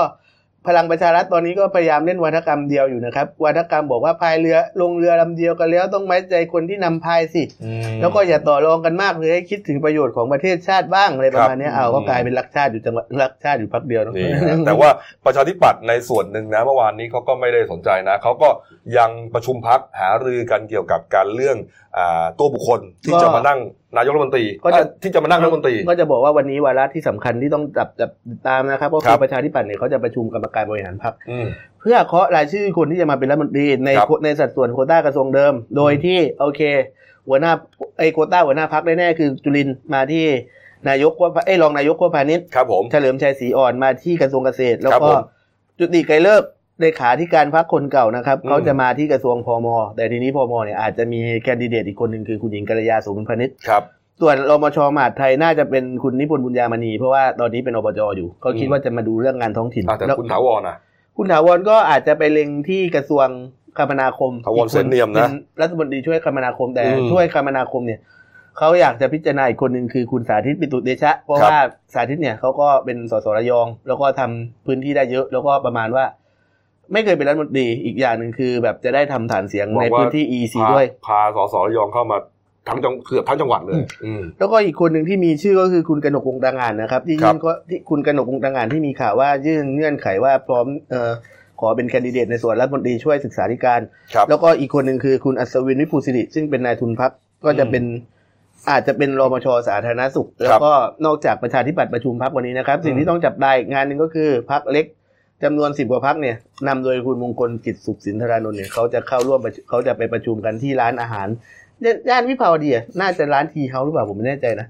Speaker 2: พลังประชารัฐตอนนี้ก็พยายามเล่นวัฒกรรมเดียวอยู่นะครับวัฒกรรมบอกว่าพายเรือลงเรือลำเดียวกันแล้วต้องไว้ใจคนที่นำพายสิ
Speaker 1: อืม
Speaker 2: แล้วก็อย่าต่อรองกันมากเลยให้คิดถึงประโยชน์ของประเทศชาติบ้างอะไรประมาณเนี้ย
Speaker 1: ครับ
Speaker 2: เอาก็
Speaker 1: อืม
Speaker 2: กลายเป็นรักชาติอยู่จังหวัดรักชาติอยู่พักเดียวเนอะ
Speaker 1: นี่ฮะแต่ว่าประชาธิปัตย์ในส่วนหนึ่งนะเมื่อวานนี้เขาก็ไม่ได้สนใจนะเขาก็ยังประชุมพักหารือกันเกี่ยวกับการเรื่องอา ตัวบุคคลที่
Speaker 2: ก็
Speaker 1: จะมานั่งนายกรัฐมนตรี
Speaker 2: ก็จะ
Speaker 1: เอ่อที่จะมานั่งรัฐมนตรี
Speaker 2: ก็จะบอกว่าวันนี้วาระที่สำคัญที่ต้องจับจับตามนะครับก็
Speaker 1: ค
Speaker 2: คื
Speaker 1: รั
Speaker 2: อบประชาธิปัตย์เนี่ยเขาจะประชุมกรรมการบริหารพรรค
Speaker 1: อืม
Speaker 2: เพื่อเคาะรายชื่อคนที่จะมาเป็นรัฐมนตรีใน
Speaker 1: ครับ
Speaker 2: ในสัดส่วนโควต้ากระทรวงเดิม โดยที่โอเค หัวหน้าไอ้โควต้าหัวหน้าพักแน่ๆคือจุลินทร์มาที่นายกว่าไอ้ยรองนายกว่าพาณิชย์
Speaker 1: ครับผม
Speaker 2: เฉลิมชัยศรีอ่อนมาที่กระทรวงเกษตร แล้ว
Speaker 1: ครับ
Speaker 2: ก็
Speaker 1: ผม
Speaker 2: จุติไกรเลิก เลขาธิการพักคนเก่านะครับ
Speaker 1: อืม
Speaker 2: เขาจะมาที่กระทรวงพม แต่ทีนี้พมเนี่ยอาจจะมีแคนดิเดตอีกคนหนึ่งคือคุณหญิงกัลยาโสมนพาณิชย์
Speaker 1: ครับ
Speaker 2: ส่วนรมชมหาดไทยน่าจะเป็นคุณนิพนธ์บุญญามณีเพราะว่าตอนนี้เป็นอบจอยู่เขาคิด
Speaker 1: อืม
Speaker 2: ว่าจะมาดูเรื่องงานท้องถิ่น
Speaker 1: อะแต่
Speaker 2: แล้ว
Speaker 1: คุณถาวรนะ
Speaker 2: คุณถาวรก็อาจจะไปเล็งที่กระทรวงคมนาคม
Speaker 1: ถาวรเสนเนียมนะ
Speaker 2: ป็รัฐมนตรีช่วยคมนาคมแต่
Speaker 1: อืม
Speaker 2: ช่วยคมนาคมเนี่ยเขาอยากจะพิจารณาอีกคนหนึ่งคือคุณสาธิตปิตุเดชะ เพราะ
Speaker 1: ครับ
Speaker 2: ว่าสาธิตเนี่ยเขาก็เป็นสสระยอง แล้วก็ทำพื้นที่ได้เยอะ แล้วก็ประมาณว่า ไม่เคยเป็นรัฐมนตรีอีกอย่างหนึ่งคือ แบบจะได้ทำฐานเสียง
Speaker 1: บอก
Speaker 2: ใน
Speaker 1: ว่า
Speaker 2: พื้นที่ EC
Speaker 1: พา
Speaker 2: ด้วย
Speaker 1: พาสสระยองเข้ามาทั้งจังเกือบทั้งจังหวัดเลยอืม
Speaker 2: แล้วก็อีกคนหนึ่งที่มีชื่อก็คือคุณกนกวงศ์ตางานนะครับ ที่
Speaker 1: ครั
Speaker 2: ยื่
Speaker 1: บ
Speaker 2: นก็ที่คุณกนกวงศ์ตางานที่มีข่าวว่ายื่นเงื่อนไขว่าพร้อมเอ่อขอเป็นแคนดิเดตในส่วนรัฐมนตรีช่วยศึกษาธิการ
Speaker 1: ครับ
Speaker 2: แล้วก็อีกคนหนึ่งคือคุณอัศวินวิภูสิริซึ่งเป็นนายทุนพักก็จะ
Speaker 1: อืม
Speaker 2: เป็นอาจจะเป็นรมชสาธารณสุข แล้วก็นอกจากประชาธิปัตย์ประชุมพักวันนี้นะครับ สิ่งที่ต้องจับได้อีกงานหนึ่งก็คือพักเล็ก จำนวนสิบกว่าพักเนี่ยนำโดยคุณมงคลกิจสุขสินธารานนท์เนี่ยเขาจะเข้าร่วมประชุเขาจะไปประชุมกันที่ร้านอาหารย่านวิภาวดีอะน่าจะร้านทีเฮาหรือเปล่าผมไม่แน่ใจนะ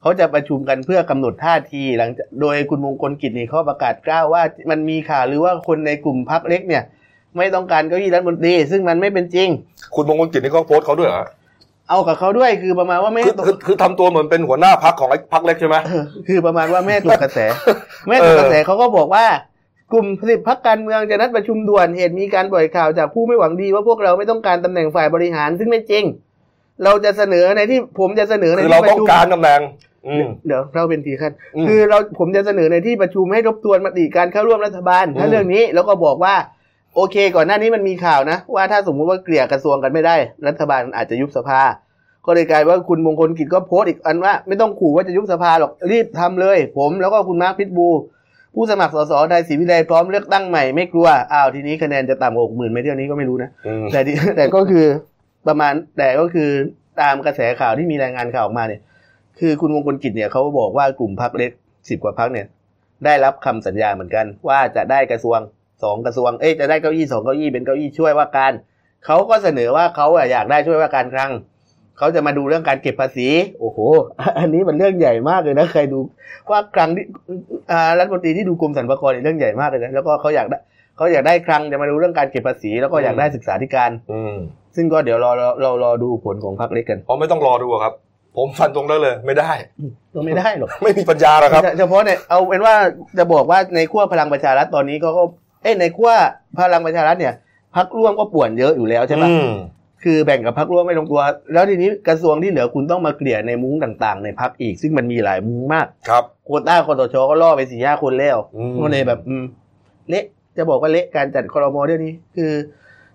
Speaker 2: เขาจะประชุมกันเพื่อกำหนดท่าทีหลังจากโดยคุณมงคลกิจนี่เขาประกาศกล้าวว่ามันมีข่าวหรือว่าคนในกลุ่มพักเล็กเนี่ย ไม่ต้องการเก้าอี้รัฐมนตรีซึ่งมันไม่เป็นจริง
Speaker 1: คุณมงคลกิจนี่เขาโพสต์เขาด้วยเหรอ
Speaker 2: เอากับเขาด้วยคือประมาณว่าไม่
Speaker 1: คือคือคือทำตัวเหมือนเป็นหัวหน้าพักของไอ้พักเล็กใช่ไหม
Speaker 2: เออคือประมาณว่าแม่ตกกระแสแม่ตกกระแสเขาก็บอกว่า กลุ่มสิบพักการเมืองจะนัดประชุมด่วนเหตุมีการปล่อยข่าวจากผู้ไม่หวังดีว่าพวกเราไม่ต้องการตำแหน่งฝ่ายบริหารซึ่งไม่จริง เราจะเสนอในที่ผมจะเสนอใน
Speaker 1: คือ
Speaker 2: ที่
Speaker 1: เรา
Speaker 2: ประ
Speaker 1: ต้อง
Speaker 2: ชุม
Speaker 1: การตำแหน่งอืม
Speaker 2: เดี๋ยวเราเป็นทีขั้น
Speaker 1: อืม
Speaker 2: คือเราผมจะเสนอในที่ประชุมให้ทบทวนมติการเข้าร่วมรัฐบาลถ้า
Speaker 1: อืม
Speaker 2: เรื่องนี้แล้วก็บอกว่า โอเค ก่อนหน้านี้มันมีข่าวนะ ว่าถ้าสมมุติว่าเกลี่ยกระทรวงกันไม่ได้ รัฐบาลอาจจะยุบสภา ก็เลยกลายว่าคุณมงคลกิตติ์ก็โพสต์อีกอันว่า ไม่ต้องขู่ว่าจะยุบสภาหรอกรีบทำเลย ผมแล้วก็คุณมาร์คพิทบูล ผู้สมัครสสไทยศรีวิไลพร้อมเลือกตั้งใหม่ไม่กลัวอ้าวทีนี้คะแนนจะต่ำกว่าหกหมื่นไหมเที่ยวนี้ก็ไม่รู้นะ
Speaker 1: อืม
Speaker 2: แต่ที่แต่ก็คือประมาณแต่ก็คือตามกระแสข่าวที่มีรายงานข่าวออกมาเนี่ย คือคุณมงคลกิจเนี่ยเขาบอกว่ากลุ่มพักเล็กสิบกว่าพักเนี่ย ได้รับคำสัญญาเหมือนกัน ว่าจะได้กระทรวงสองกระทรวงเอ้ยจะได้เก้าอี้สองเก้าอี้เป็นเก้าอี้ช่วยว่าการเขาก็เสนอว่าเขาอะอยากได้ช่วยว่าการคลัง เขาจะมาดูเรื่องการเก็บภาษี โอ้โห อันนี้มันเรื่องใหญ่มากเลยนะใครดูว่าคลังที่อ่ารัฐมนตรีที่ดูกรมสรรพากรเนี่ยเรื่องใหญ่มากเลยนะแล้วก็เขาอยากได้เขาอยากได้คลังจะมาดูเรื่องการเก็บภาษี แล้วก็อยากได้ศึกษาธิการ
Speaker 1: อืม
Speaker 2: ซึ่งก็เดี๋ยวรอเราเรารอดูผลของพรรคเล็กกัน
Speaker 1: เพราะไม่ต้องรอดูอะครับ ผมฟันตรงได้เลย ไม่ได้
Speaker 2: ก็ไม่ได้หรอก
Speaker 1: ไม่มีปัญญาหรอกครับ
Speaker 2: เฉพาะในเอาเป็นว่าจะบอกว่าในขั้วพลังประชารัฐตอนนี้เขาก็เอ้ยในขั้วพลังประชารัฐเนี่ยพรรคร่วมก็ป่วนเยอะอยู่แล้วใช่ปะ
Speaker 1: อืม
Speaker 2: คือแบ่งกับพรรคร่วมไม่ลงตัว แล้วทีนี้กระทรวงที่เหลือคุณต้องมาเกลี่ยในมุ้งต่างๆ ในพรรคอีก ซึ่งมันมีหลายมุ้งมาก
Speaker 1: ครับ
Speaker 2: โควต้าคอตชก็ล่อไปสี่ห้าคนแล้ว
Speaker 1: อืม
Speaker 2: ก็เลยแบบอืมเละจะบอกว่าเละการจัดคอรมอเรื่องนี้ คือ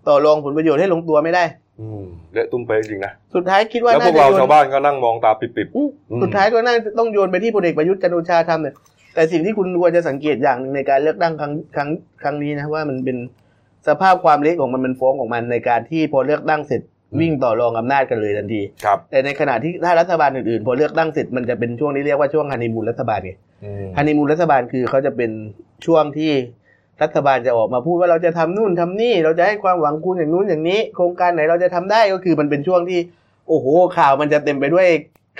Speaker 2: ต่อรองผลประโยชน์ให้ลงตัวไม่ได้
Speaker 1: อืมเละตุ้มไปจริงๆนะ
Speaker 2: สุดท้ายคิดว่า
Speaker 1: แล้วพ
Speaker 2: น่าว
Speaker 1: ก
Speaker 2: จะ
Speaker 1: เรา
Speaker 2: โยน
Speaker 1: ชาวบ้านก็นั่งมองตาปิบ
Speaker 2: อืม
Speaker 1: อืม
Speaker 2: สุดท้ายก็น่าจะต้องโยนไปที่พลเอกประยุทธ์จันทร์โอชาทำเนี่ยแต่สิ่งที่คุณควรจะสังเกตอย่างหนึ่งในการเลือกตั้งครั้งครั้งครั้งนี้นะว่ามันเป็น สภาพความเล็กของมันมันฟ้องของมันในการที่พอเลือกตั้งเสร็จวิ่งต่อรองอำนาจกันเลยทันที
Speaker 1: ๆครับ
Speaker 2: แต่ในขณะที่ถ้ารัฐบาลอื่นๆ พอเลือกตั้งเสร็จมันจะเป็นช่วงที่เรียกว่าช่วงฮันนีมูนรัฐบาลไง
Speaker 1: อืม
Speaker 2: ฮันนีมูนรัฐบาลคือเขาจะเป็นช่วงที่รัฐบาลจะออกมาพูดว่าเราจะทำนู่นทำนี่ เราจะให้ความหวังคุณอย่างนู้นอย่างนี้ โครงการไหนเราจะทำได้ก็คือมันเป็นช่วงที่ โอ้โหข่าวมันจะเต็มไปด้วย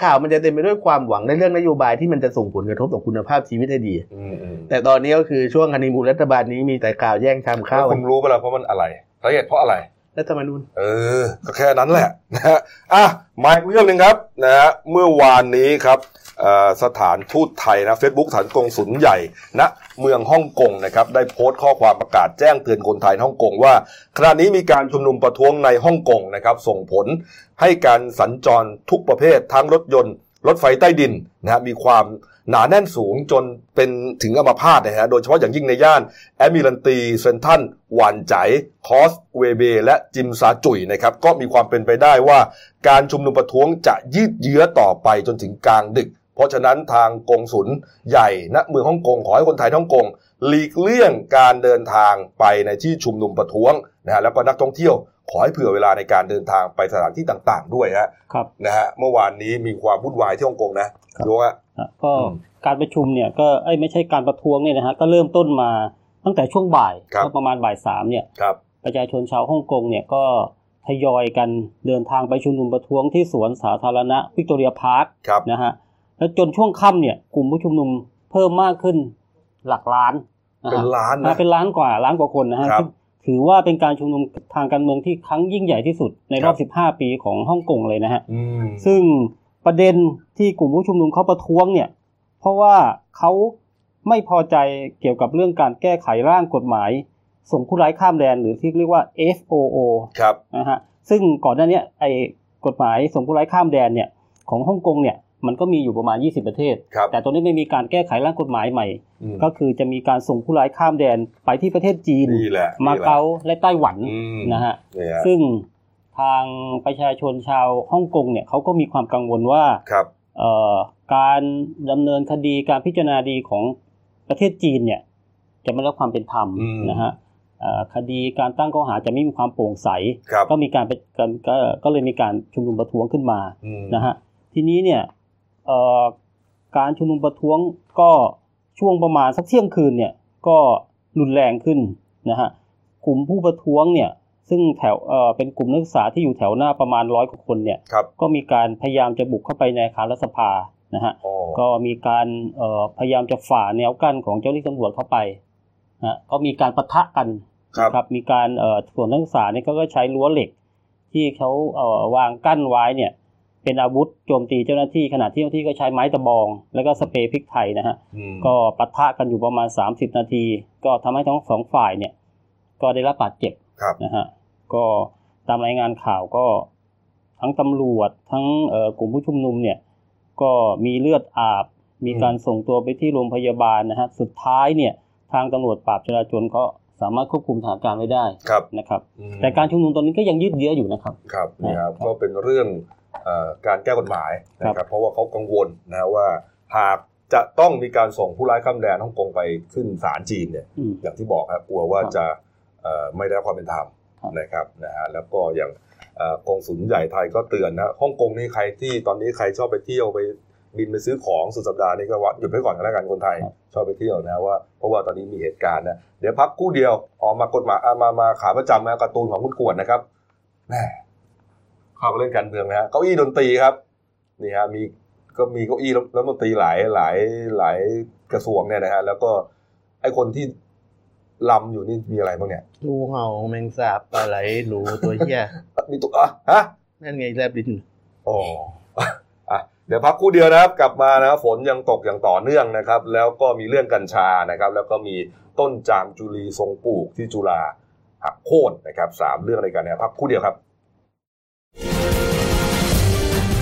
Speaker 2: ข่าวมันจะเต็มไปด้วยความหวังในเรื่องนโยบายที่มันจะส่งผลกระทบต่อคุณภาพชีวิตให้ดี
Speaker 1: อืมอืม
Speaker 2: แต่ตอนนี้ก็คือช่วงฮันนีมูนรัฐบาลนี้มีแต่ข่าวแย่งทำข้าว
Speaker 1: แล้วคุณรู้ปะล่ะเพราะมันอะไรสาเหตุเพราะอะไร
Speaker 2: รัฐธรรมนูญ
Speaker 1: เออ ก็แค่นั้นแหละนะฮะอะมาอีกเรื่องหนึ่งครับนะฮะเมื่อวานนี้ครับอ่อสถานทูตไทยนะเฟซบุ๊กสถานกงสุลใหญ่ณเมืองฮ่องกงนะครับได้โพสต์ข้อความประกาศแจ้งเตือนคนไทยฮ่องกงว่าขณะนี้มีการชุมนุมประท้วงในฮ่องกงนะครับส่งผลให้การสัญจรทุกประเภททั้งรถยนต์ รถไฟใต้ดินนะฮะมีความ หนาแน่นสูงจนเป็นถึงอัมพาตนะฮะโดยเฉพาะอย่างยิ่งในย่าน Admiralty Central หว่านไจ๋ คอสเวเบ และจิมซาจุยนะครับก็มีความเป็นไปได้ว่า การชุมนุมประท้วงจะยืดเยื้อต่อไปจนถึงกลางดึก เพราะฉะนั้นทางกงสุลใหญ่ณเมืองฮ่องกงขอให้คนไทยฮ่องกง หลีกเลี่ยงการเดินทางไปในที่ชุมนุมประท้วงนะฮะแล้วก็นักท่องเที่ยวขอให้เผื่อเวลาในการเดินทางไปสถานที่ต่างๆ ด้วยฮะ
Speaker 3: ครับ
Speaker 1: นะฮะเมื่อวานนี้มีความวุ่นวายที่ฮ่องกงนะครับดูว่า
Speaker 3: อะก็
Speaker 1: อืม
Speaker 3: การประชุมเนี่ยก็เอ้ยไม่ใช่การประท้วงเนี่ยนะฮะก็เริ่มต้นมาตั้งแต่ช่วงบ่าย
Speaker 1: ครับ
Speaker 3: ก็ประมาณบ่ายสามเนี่ย
Speaker 1: ครับ
Speaker 3: ประชาชนชาวฮ่องกงเนี่ยก็ทยอยกันเดินทางไปชุมนุมประท้วงที่สวนสาธารณะวิกตอเรียพาร์ค
Speaker 1: ครับ
Speaker 3: นะฮะแล้วจนช่วงค่ำเนี่ยกลุ่มผู้ชุมนุมเพิ่มมากขึ้น หลักล้านนะ
Speaker 1: เป็น
Speaker 3: ฮะ
Speaker 1: ล้าน
Speaker 3: อ่า
Speaker 1: นะ
Speaker 3: เป็นล้านกว่าล้านกว่าคนนะฮะ
Speaker 1: ครับ
Speaker 3: ซึ่งถือว่าเป็นการชุมนุมทางการเมืองที่ครั้งยิ่งใหญ่ที่สุดในรอบ
Speaker 1: ครับ
Speaker 3: 15 ปีของฮ่องกงเลยนะฮะ
Speaker 1: อืม
Speaker 3: ซึ่งประเด็นที่กลุ่มผู้ชุมนุมเขาประท้วงเนี่ย เพราะว่าเขาไม่พอใจเกี่ยวกับเรื่องการแก้ไขร่างกฎหมาย ส่งผู้ร้ายข้ามแดนหรือที่เรียกว่า FOO
Speaker 1: ครับ
Speaker 3: นะฮะซึ่งก่อนหน้าเนี้ยไอ้กฎหมายส่งผู้ร้ายข้ามแดนเนี่ยของฮ่องกงเนี่ย มันก็มีอยู่ประมาณ 20 ประเทศ
Speaker 1: ครับ
Speaker 3: แต่ตอนนี้ไม่มีการแก้ไขร่างกฎหมายใหม่
Speaker 1: อืม
Speaker 3: ก็คือจะมีการส่งผู้ร้ายข้ามแดนไปที่ประเทศจีน
Speaker 1: นี่แหละ
Speaker 3: มา
Speaker 1: นี่แหละ
Speaker 3: เก๊าและไต้หวัน
Speaker 1: อืม
Speaker 3: นะฮะ
Speaker 1: เนี่ยฮะ
Speaker 3: ซึ่งทางประชาชนชาวฮ่องกงเนี่ยเขาก็มีความกังวลว่า
Speaker 1: ครับ
Speaker 3: เอ่อการดำเนินคดีการพิจารณาดีของประเทศจีนเนี่ยจะไม่ได้รับความเป็นธรรม
Speaker 1: อืม
Speaker 3: นะฮะเอ่อคดีการตั้งข้อหาจะไม่มีความโปร่งใส
Speaker 1: ครับ
Speaker 3: ก็มีการไปกันก็ก็เลยมีการชุมนุมประท้วงขึ้นมา
Speaker 1: อืม
Speaker 3: นะฮะทีนี้เนี่ยเอ่อ การชุมนุมประท้วงก็ช่วงประมาณสักเที่ยงคืนเนี่ยก็รุนแรงขึ้นนะฮะกลุ่มผู้ประท้วงเนี่ยซึ่งแถวเอ่อเป็นกลุ่มนักศึกษาที่อยู่แถวหน้าประมาณร้อยกว่าคนเนี่ย
Speaker 1: ครับ
Speaker 3: ก็มีการพยายามจะบุกเข้าไปในอาคารรัฐสภานะฮะ
Speaker 1: อ๋อ
Speaker 3: ก็มีการเอ่อพยายามจะฝ่าแนวกั้นของเจ้าหน้าที่ตำรวจเข้าไปนะก็มีการปะทะกัน
Speaker 1: ครับ
Speaker 3: ครับมีการเอ่อส่วนนักศึกษาเนี่ยเขาก็ใช้รั้วเหล็ก ที่เขาเอ่อวางกั้นไว้เนี่ย เป็นอาวุธโจมตีเจ้าหน้าที่ขณะที่เจ้าหน้าที่ก็ใช้ไม้ตะบอง แล้วก็สเปรย์พริกไทยนะฮะ
Speaker 1: อืม
Speaker 3: ก็ปะทะกันอยู่ประมาณ 30 นาที ก็ทำให้ทั้งสองฝ่ายเนี่ย ก็ได้รับบาดเจ็บ
Speaker 1: ครับ
Speaker 3: นะฮะก็ตามรายงานข่าวก็ทั้งตำรวจทั้งเอ่อกลุ่มผู้ชุมนุมเนี่ย ก็มีเลือดอาบ มีการส่งตัวไปที่โรงพยาบาลนะฮะสุดท้ายเนี่ย ทางตำรวจปราบจราจรก็สามารถควบคุมสถานการณ์ไว้ได้
Speaker 1: ครับ
Speaker 3: นะครับ
Speaker 1: อืม
Speaker 3: แต่การชุมนุมตอนนี้ก็ยังยืดเยื้ออยู่นะครับ
Speaker 1: ครับนี่ครับ
Speaker 3: ครับ
Speaker 1: ก็เป็นเรื่องเอ่อ การแก้กฎหมายนะค
Speaker 3: ครั
Speaker 1: รับบเพราะว่าเขากังวลนะว่าหากจะต้องมีการส่งผู้ร้ายข้ามแดนฮ่องกงไปขึ้นศาลจีนเนี่ย
Speaker 3: อืม
Speaker 1: อย่างที่บอกครับกลัวว่า
Speaker 3: ครับ
Speaker 1: จะเอ่อไม่ได้รับความเป็นธรรม
Speaker 3: ครับ
Speaker 1: นะครับนะฮะแล้วก็อย่างเอ่อกองสุลใหญ่ไทยก็เตือนนะฮ่องกงนี่ใครที่ตอนนี้ใครชอบไปเที่ยวไปบินไปซื้อของสุดสัปดาห์นี้ก็ว่าหยุดไว้ก่อนกันแล้วกันคนไทย ชอบไปเที่ยวนะว่าเพราะว่าตอนนี้มีเหตุการณ์นะเดี๋ยวพักกู้เดียวออกมากฎหมายอะมามาขาประจำนะการ์ตูนของคุณขวดนะครับแหม เข้ามาเล่นการเมืองนะฮะเก้าอี้ดนตรีครับนี่ฮะมีก็มีเก้าอี้แล้วดนตรีหลายหลายหลายกระทรวงเนี่ยนะฮะแล้วก็ไอคนที่ลำอยู่นี่มีอะไรบ้างเนี่ย
Speaker 2: งูเห่าแมงสาบปลาไหลหนูตัวเหี้ย
Speaker 1: มีตัวอะฮะ
Speaker 2: นั่นไงแลบลิ้น
Speaker 1: อ๋ออะเดี๋ยวพักครู่เดียวนะครับ กลับมานะครับฝนยังตกอย่างต่อเนื่องนะครับ แล้วก็มีเรื่องกัญชานะครับ แล้วก็มีต้นจามจุลีทรงปลูกที่จุฬาหักโค่นนะครับสามเรื่องในกันนะครับพักครู่เดียวครับ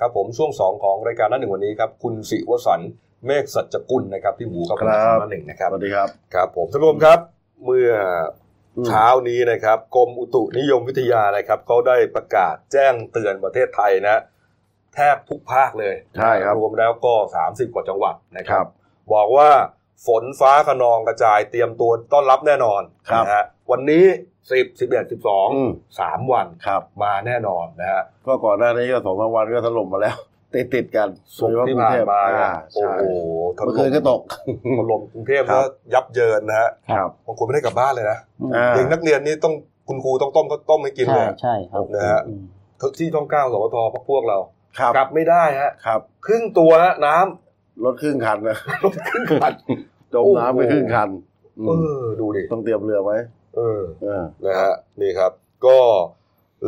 Speaker 1: ครับผมช่วงสองของรายการหน้าหนึ่งวันนี้ครับคุณสิวสันต์เมฆสัจกุลนะครับที่หมูครับ
Speaker 4: ครับ
Speaker 1: หน้าหนึ่งนะครับ
Speaker 4: สวัสดีครับ
Speaker 1: ครับผมท่านผู้ชมครับเมื่ออ
Speaker 4: ม
Speaker 1: เช้านี้นะครับกรมอุตุนิยมวิทยานะครับเขาได้ประกาศแจ้งเตือนประเทศไทยนะ แทบทุกภาคเลย
Speaker 4: ใช่ครับ
Speaker 1: รวมแล้วก็ 30 กว่าจังหวัดนะค
Speaker 4: ครั
Speaker 1: รับ
Speaker 4: บ
Speaker 1: บอกว่าฝนฟ้าขนองกระจายเตรียมตัวต้อนรับแน่นอน
Speaker 4: ครับ
Speaker 1: นะฮะวันนี้ 10 11
Speaker 4: อืม
Speaker 1: 12 3วัน
Speaker 4: ครับ
Speaker 1: มาแน่นอนนะฮะ
Speaker 4: ก็ก่อนหน้านี้ก็สองสามวันก็ถล่มมาแล้ว ติดติดๆกัน
Speaker 1: สุกร์ที่ผ่านมา
Speaker 4: อ่
Speaker 1: โอ้
Speaker 4: ใช่
Speaker 1: โห
Speaker 4: เมื่อคืนก็ตก
Speaker 1: ถล่มกรุงเทพ
Speaker 4: ครั
Speaker 1: ก็
Speaker 4: บ
Speaker 1: ยับเยินนะฮะ
Speaker 4: ครับ
Speaker 1: บางคนไม่ได้กลับบ้านเลยนะ
Speaker 3: อืม
Speaker 4: อ่า
Speaker 1: เด็กนักเรียนนี่ต้องคุณครูต้องต้มข้าวต้มให้กิน
Speaker 3: ใช่
Speaker 1: เลย
Speaker 3: ใช่ครับ
Speaker 1: นะฮะ
Speaker 3: อืม
Speaker 1: ที่ต้องก้าวสวทพวกเรา
Speaker 4: ครับ
Speaker 1: กลับไม่ได้ฮะ
Speaker 4: ครับ
Speaker 1: ครึ่งตัวฮะน้ำ
Speaker 4: รถครึ่งคันนะ
Speaker 1: รถขึ้นคัน
Speaker 4: จมน้ำไปครึ่งคันอืม
Speaker 1: เออดูดิ
Speaker 4: ต้องเตรียมเรือไว้
Speaker 1: เออ
Speaker 4: เออ
Speaker 1: นะฮะนี่ครับ ก็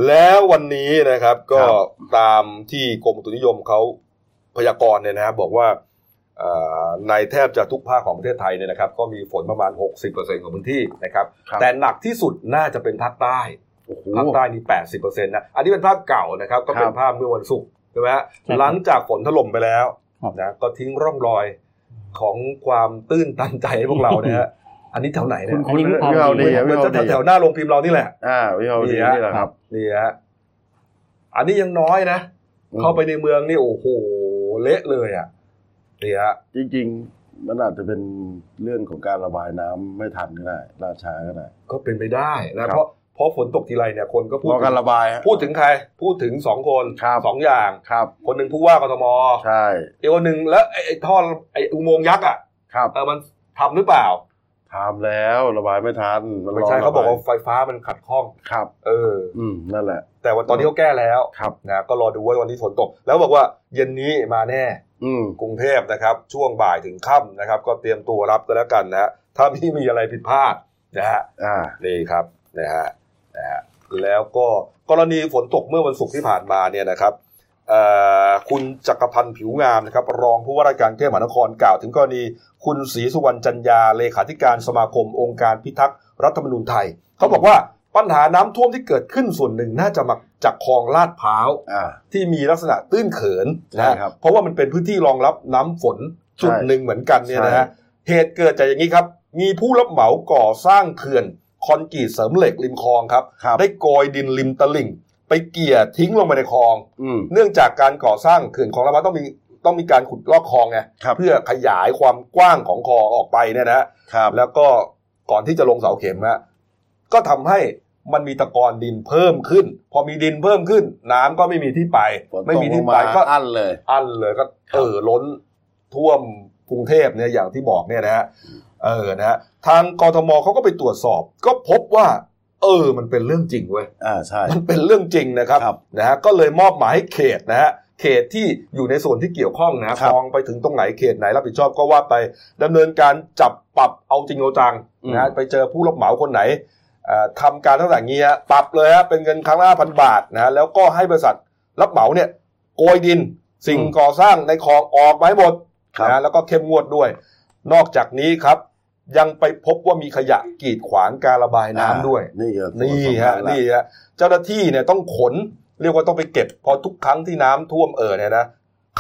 Speaker 1: แล้ววันนี้นะครับ ก็
Speaker 4: ครับ
Speaker 1: ตามที่กรมอุตุนิยมเขาพยากรณ์เนี่ยนะครับบอกว่าเอ่อในแทบจะทุกภาคของประเทศไทยเนี่ยนะครับ ก็มีฝนประมาณ 60%ของพื้นที่นะครับ
Speaker 4: ครับ
Speaker 1: แต่หนักที่สุดน่าจะเป็นภาคใต้
Speaker 4: โอ้โห
Speaker 1: ภาคใต้นี่80%นะอันนี้เป็นภาพเก่านะครับ ก็เป็น
Speaker 4: ครับ
Speaker 1: ภาพเมื่อวันศุกร์ใช่ไหมฮะ
Speaker 3: ใช่ครับ
Speaker 1: หลังจากฝนถล่มไปแล้ว
Speaker 3: ครับ
Speaker 1: นะก็ทิ้งร่องรอยของความตื้นตันใจให้พวกเราเนี่ยฮะ อันนี้แถวไหนเนี่ย
Speaker 3: อันนี้วิภา
Speaker 4: วิภาว
Speaker 3: ดี
Speaker 4: ดีอะ
Speaker 1: เหมื
Speaker 4: วิ
Speaker 1: อน
Speaker 4: ภาว
Speaker 1: จะ
Speaker 4: ดี
Speaker 1: แถวๆหน้าโรงพิมพ์เรานี่แหละ
Speaker 4: อ่าวิภาวดี
Speaker 1: นี่ฮะ
Speaker 4: นี่แหละครับ
Speaker 1: นี่ฮะอันนี้ยังน้อยนะ เข้าไปในเมืองนี่โอ้โหเละเลยอะนี่ฮะ
Speaker 4: จริงๆมันอาจจะเป็นเรื่องของการระบายน้ำไม่ทันก็ได้ล่าช้าก็ได้
Speaker 1: ก็เป็นไปได้นะ
Speaker 4: ครับ
Speaker 1: เพราะเพราะฝนตกทีไรเนี่ยคนก็พูด
Speaker 4: รอการระบายฮะ
Speaker 1: พูดถึงใคร พูดถึงสองคน
Speaker 4: ครับ
Speaker 1: สองอย่าง
Speaker 4: ครับ
Speaker 1: คนหนึ่งผู้ว่ากทม
Speaker 4: ใช่
Speaker 1: อีกคนหนึ่งแล้วไอ้ไอ้ท่อไอ้อุโมงค์ยักษ์อะ
Speaker 4: ครับ
Speaker 1: เออมันทำหรือเปล่า
Speaker 4: ทำแล้วระบายไม่ทันน
Speaker 1: ไม่ใช่
Speaker 4: ร
Speaker 1: เขาบอก
Speaker 4: ระ
Speaker 1: ว่าไฟฟ้ามันขัดข้อง
Speaker 4: ครับ
Speaker 1: เออ
Speaker 4: อืมนั่นแหละ
Speaker 1: แต่วันตอนนี้เขาแก้แล้ว
Speaker 4: ครับ
Speaker 1: นะก็รอดูว่าวันนี้ฝนตก แล้วบอกว่าเย็นนี้มาแน่
Speaker 4: อืม
Speaker 1: กรุงเทพนะครับ ช่วงบ่ายถึงค่ำนะครับ ก็เตรียมตัวรับกันแล้วกันนะฮะถ้าไม่มีอะไรผิดพลาดนะฮะ
Speaker 4: อ่า
Speaker 1: นี่ครับนะฮะนะฮะแล้วก็กรณีฝนตกเมื่อวันศุกร์ที่ผ่านมาเนี่ยนะครับเอ่อ คุณจักรพันธ์ผิวงามนะครับ รองผู้ว่าราชการกรุงเทพมหานครกล่าว ถึงกรณีคุณศรีสุวรรณจันยาเลขาธิการสมาคมองค์การพิทักษ์รัฐธรรมนูญไทย เขาบอกว่าปัญหาน้ำท่วมที่เกิดขึ้นส่วนหนึ่งน่าจะมาจากคลองลาดพร้าว
Speaker 4: อ่า
Speaker 1: ที่มีลักษณะตื้นเขินนะ
Speaker 4: ใช่
Speaker 1: ฮะ
Speaker 4: ครับ
Speaker 1: เพราะว่ามันเป็นพื้นที่รองรับน้ำฝนจุด
Speaker 4: ใช่
Speaker 1: หนึ่งเหมือนกันเนี่ยนะฮะ
Speaker 4: ใช่
Speaker 1: เหตุเกิดจากอย่างนี้ครับ มีผู้รับเหมาก่อสร้างเขื่อนคอนกรีตเสริมเหล็กริมคลองครับ
Speaker 4: ครับ
Speaker 1: ได้โกยดินริมตลิ่ง ไปเกี่ยทิ้งลงไปในคลอง
Speaker 4: อืม
Speaker 1: เนื่องจากการก่อสร้างเขื่อนของระบายต้องมีต้องมีการขุดลอกคลองไง
Speaker 4: ครับ
Speaker 1: เพื่อขยายความกว้างของคลองออกไปเนี่ยนะฮะ
Speaker 4: ครับ
Speaker 1: แล้วก็ก่อนที่จะลงเสาเข็มฮะก็ทำให้มันมีตะกอนดินเพิ่มขึ้น พอมีดินเพิ่มขึ้น น้ำก็ไม่มีที่ไป
Speaker 4: ฝน
Speaker 1: ไม่
Speaker 4: ตก
Speaker 1: มี
Speaker 4: ล
Speaker 1: ที่
Speaker 4: ง
Speaker 1: ไป
Speaker 4: มา
Speaker 1: ก็
Speaker 4: อั้นเลย
Speaker 1: อั้นเลยก็
Speaker 4: ครับ
Speaker 1: เออล้นท่วมกรุงเทพเนี่ยอย่างที่บอกเนี่ยนะฮะเออนะฮะทางกทมเขาก็ไปตรวจสอบ ก็พบว่า เออ มันเป็นเรื่องจริงเว้ย
Speaker 4: อ่าใช่
Speaker 1: มันเป็นเรื่องจริงนะครับ
Speaker 4: ครับ
Speaker 1: นะฮะก็เลยมอบหมายให้เขตนะฮะเขตที่อยู่ในส่วนที่เกี่ยวข้องนะคลองไปถึงตรงไหนเขตไหนรับผิดชอบก็ว่าไปดำเนินการจับปรับเอาจริงเอาจังนะฮะไปเจอผู้รับเหมาคนไหนเอ่อทำการตั้งแต่งี้ฮะปรับเลยฮะเป็นเงินครั้งละพันบาทนะฮะแล้วก็ให้บริษัทรับเหมาเนี่ยโกยดินสิ่งก่อสร้างในคลองออกมาให้หมด
Speaker 4: ครับ
Speaker 1: นะฮะแล้วก็เข้มงวดด้วย นอกจากนี้ครับ ยังไปพบว่ามีขยะกีดขวางการระบายน้ำด้วย
Speaker 4: นี่ก็
Speaker 1: นี่ฮะ
Speaker 4: สำคัญล
Speaker 1: นี่ฮะเจ้าหน้าที่เนี่ยต้องขนเรียกว่าต้องไปเก็บพอทุกครั้งที่น้ำท่วมเอ่อเนี่ยนะ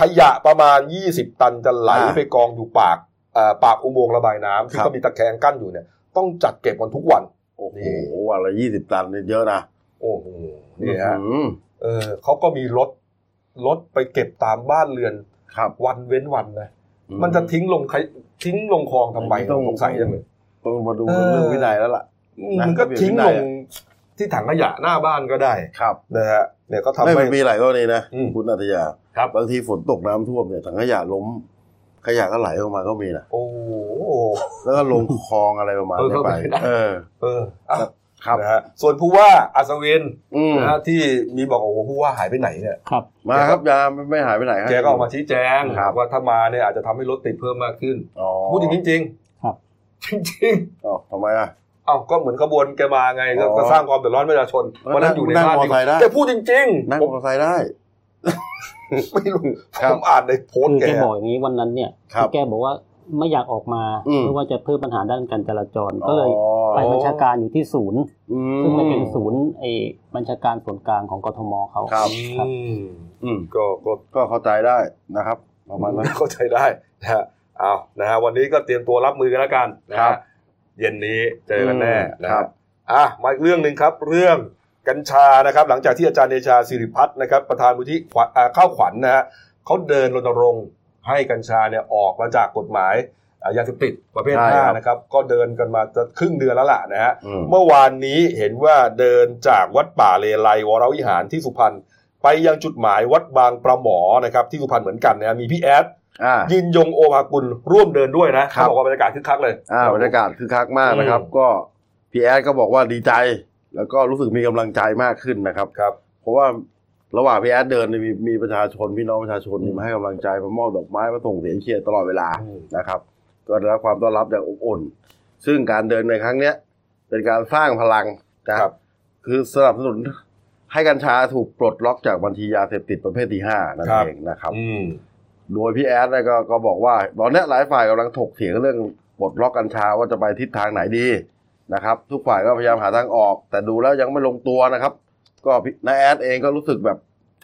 Speaker 1: ขยะประมาณ 20 ตันจะไหล
Speaker 4: อ่า
Speaker 1: ไปกองอยู่ปากเอ่อปากอุโมงค์ระบายน้ำที่
Speaker 4: ครับ
Speaker 1: เขามีตะแกรงกั้นอยู่เนี่ย ต้องจัดเก็บกันทุกวัน
Speaker 4: โอ้โห
Speaker 1: นี่
Speaker 4: วันละยี่สิบตันนี่เยอะนะ
Speaker 1: โอ้โหนี่ฮะ
Speaker 4: อืม
Speaker 1: เออเขาก็มีรถรถไปเก็บตามบ้านเรือน
Speaker 4: ครับ
Speaker 1: วันเว้นวันนะ มันจะทิ้งลงใครทิ้งลงคลองทำไม
Speaker 4: ต้อง
Speaker 1: สงสัยยังเลย
Speaker 4: ต้องมาดู
Speaker 1: เออ
Speaker 4: เรื่องวินัยแล้วล่ะนะ
Speaker 1: มันก็ทิ้ง
Speaker 4: ไม่
Speaker 1: ล
Speaker 4: ได้
Speaker 1: งที่ถังขยะหน้าบ้านก็ได้
Speaker 4: ครับ
Speaker 1: นะฮะเนี่ยก็ทำ
Speaker 4: ไม่
Speaker 1: ให้
Speaker 4: มันมีหลายกรณีนะ
Speaker 1: อืม
Speaker 4: คุณอัตยา
Speaker 1: ครับ
Speaker 4: บางทีฝนตกน้ำท่วมเนี่ยถังขยะล้ม ขยะก็ไหลออกมาก็มีนะ
Speaker 1: โอ้โห
Speaker 4: แล้วก็ลงคลองอะไรประมาณ
Speaker 1: เออ
Speaker 4: นี้ไป
Speaker 1: เข้าไปได้
Speaker 4: เออ
Speaker 1: เอออะ
Speaker 4: ครับ
Speaker 1: นะฮะส่วนผู้ว่าอัศวิน
Speaker 4: อืม
Speaker 1: นะฮะที่มีบอกโอ้โหผู้ว่าหายไปไหนเนี่ย
Speaker 3: ครับ
Speaker 4: มาครับยาไม่ไม่หายไปไหนครับ
Speaker 1: แกก็ออกมาชี้แจง
Speaker 4: ครับ
Speaker 1: ว่าถ้ามาเนี่ยอาจจะทำให้รถติดเพิ่มมากขึ้น
Speaker 4: อ๋อ
Speaker 1: พูดจริงจริงๆ
Speaker 3: ครับ
Speaker 1: จริง
Speaker 4: อ๋อทำไมอะ
Speaker 1: ๆเอ้าก็เหมือนขบวนแกมาไงก็
Speaker 4: อ๋อ
Speaker 1: ก็สร้างความเดือดร้อนให้ประชาชน
Speaker 4: แล้ว
Speaker 1: วันนั้นอยู่ใน
Speaker 4: นั่ง
Speaker 1: บ้าน
Speaker 4: มอเตอร์ไซค์ได้
Speaker 1: แกพูดจริง
Speaker 4: นั่ง
Speaker 1: ๆผม
Speaker 4: มอเตอร์ไซค์ได้
Speaker 1: ไม่รู้
Speaker 4: ครับ
Speaker 1: ผมอ่านในโพส
Speaker 3: คื
Speaker 1: ต์
Speaker 3: อ
Speaker 1: แก
Speaker 3: แกบอกอย่างนี้วันนั้นเนี่ย
Speaker 4: ครับ
Speaker 3: แกบอกว่า ไม่อยากออกมา
Speaker 4: อืม
Speaker 3: เพราะว่าจะเพิ่มปัญหาด้านการจราจร ก็เลย
Speaker 4: อ๋อ
Speaker 3: ไปบัญชาการอยู่ที่ศูนย์
Speaker 4: อื
Speaker 3: ซึ่งมันเป็นศูนย์ไอ้บัญชาการส่วนกลางของกทมเขา
Speaker 4: ครับ
Speaker 3: ครับ
Speaker 1: อืม
Speaker 4: อืม
Speaker 1: ก็ก็
Speaker 4: ก็เข้าใจได้นะครับประมาณนั้น
Speaker 1: เข้าใจได้นะฮะเอานะฮะวันนี้ก็เตรียมตัวรับมือกันแล้วกันนะ
Speaker 4: ครั
Speaker 1: ฮะ
Speaker 4: บ
Speaker 1: เย็นนี้เจอกันแน่
Speaker 4: อืม
Speaker 1: นะ
Speaker 4: ครั
Speaker 1: ฮะ
Speaker 4: บ
Speaker 1: อะมาอีกเรื่องหนึ่งครับ เรื่องกัญชานะครับ หลังจากที่อาจารย์เดชาสิริพัฒน์นะครับ ประธานมูลที่ขวัญอ่าข้าวขวัญนะฮะเขาเดินรณรงค์ ให้กัญชาเนี่ยออกมาจากกฎหมายอ่ายาเสพติดประเภท
Speaker 4: ใช่
Speaker 1: ห้า
Speaker 4: ครับ
Speaker 1: นะครับ ก็เดินกันมาจะครึ่งเดือนแล้วล่ะนะฮะ
Speaker 4: อืม
Speaker 1: เมื่อวานนี้เห็นว่าเดินจากวัดป่าเลไลวรวิหารที่สุพรรณไปยังจุดหมายวัดบางประหมอนะครับ ที่สุพรรณเหมือนกันนะมีพี่แอด
Speaker 4: อ่า
Speaker 1: ยินยงโอภากุลร่วมเดินด้วยนะครับเขาบอกว่าบรรยากาศคึกคักเลย
Speaker 4: อ่าบรรยากาศคือคักมากนะครับ
Speaker 1: อืม
Speaker 4: ก็พี่แอดก็บอกว่าดีใจ แล้วก็รู้สึกมีกำลังใจมากขึ้นนะครับ
Speaker 1: ครับ
Speaker 4: เพราะว่า ระหว่างพี่แอดเดินเนี่ยมีมีประชาชนพี่น้องประชาชน
Speaker 1: อืม
Speaker 4: มาให้กำลังใจมามอบดอกไม้มาส่งเสียงเชียร์ตลอดเวลา
Speaker 1: อืม
Speaker 4: นะครับ ก็ได้รับความต้อนรับอย่างอบอุ่น ซึ่งการเดินในครั้งเนี้ยเป็นการสร้างพลังนะครับ คือสนับสนุนให้กัญชาถูกปลดล็อกจากบัญชียาเสพติดประเภทที่ห้านั่น
Speaker 1: ครับ
Speaker 4: เองนะครับ
Speaker 1: อืม
Speaker 4: โดยพี่แอดเนี่ยก็ก็บอกว่า ตอนเนี้ยหลายฝ่ายกำลังถกเถียงเรื่องปลดล็อกกัญชาว่าจะไปทิศทางไหนดีนะครับ ทุกฝ่ายก็พยายามหาทางออก แต่ดูแล้วยังไม่ลงตัวนะครับ ก็พี่นายแอดเองก็รู้สึกแบบ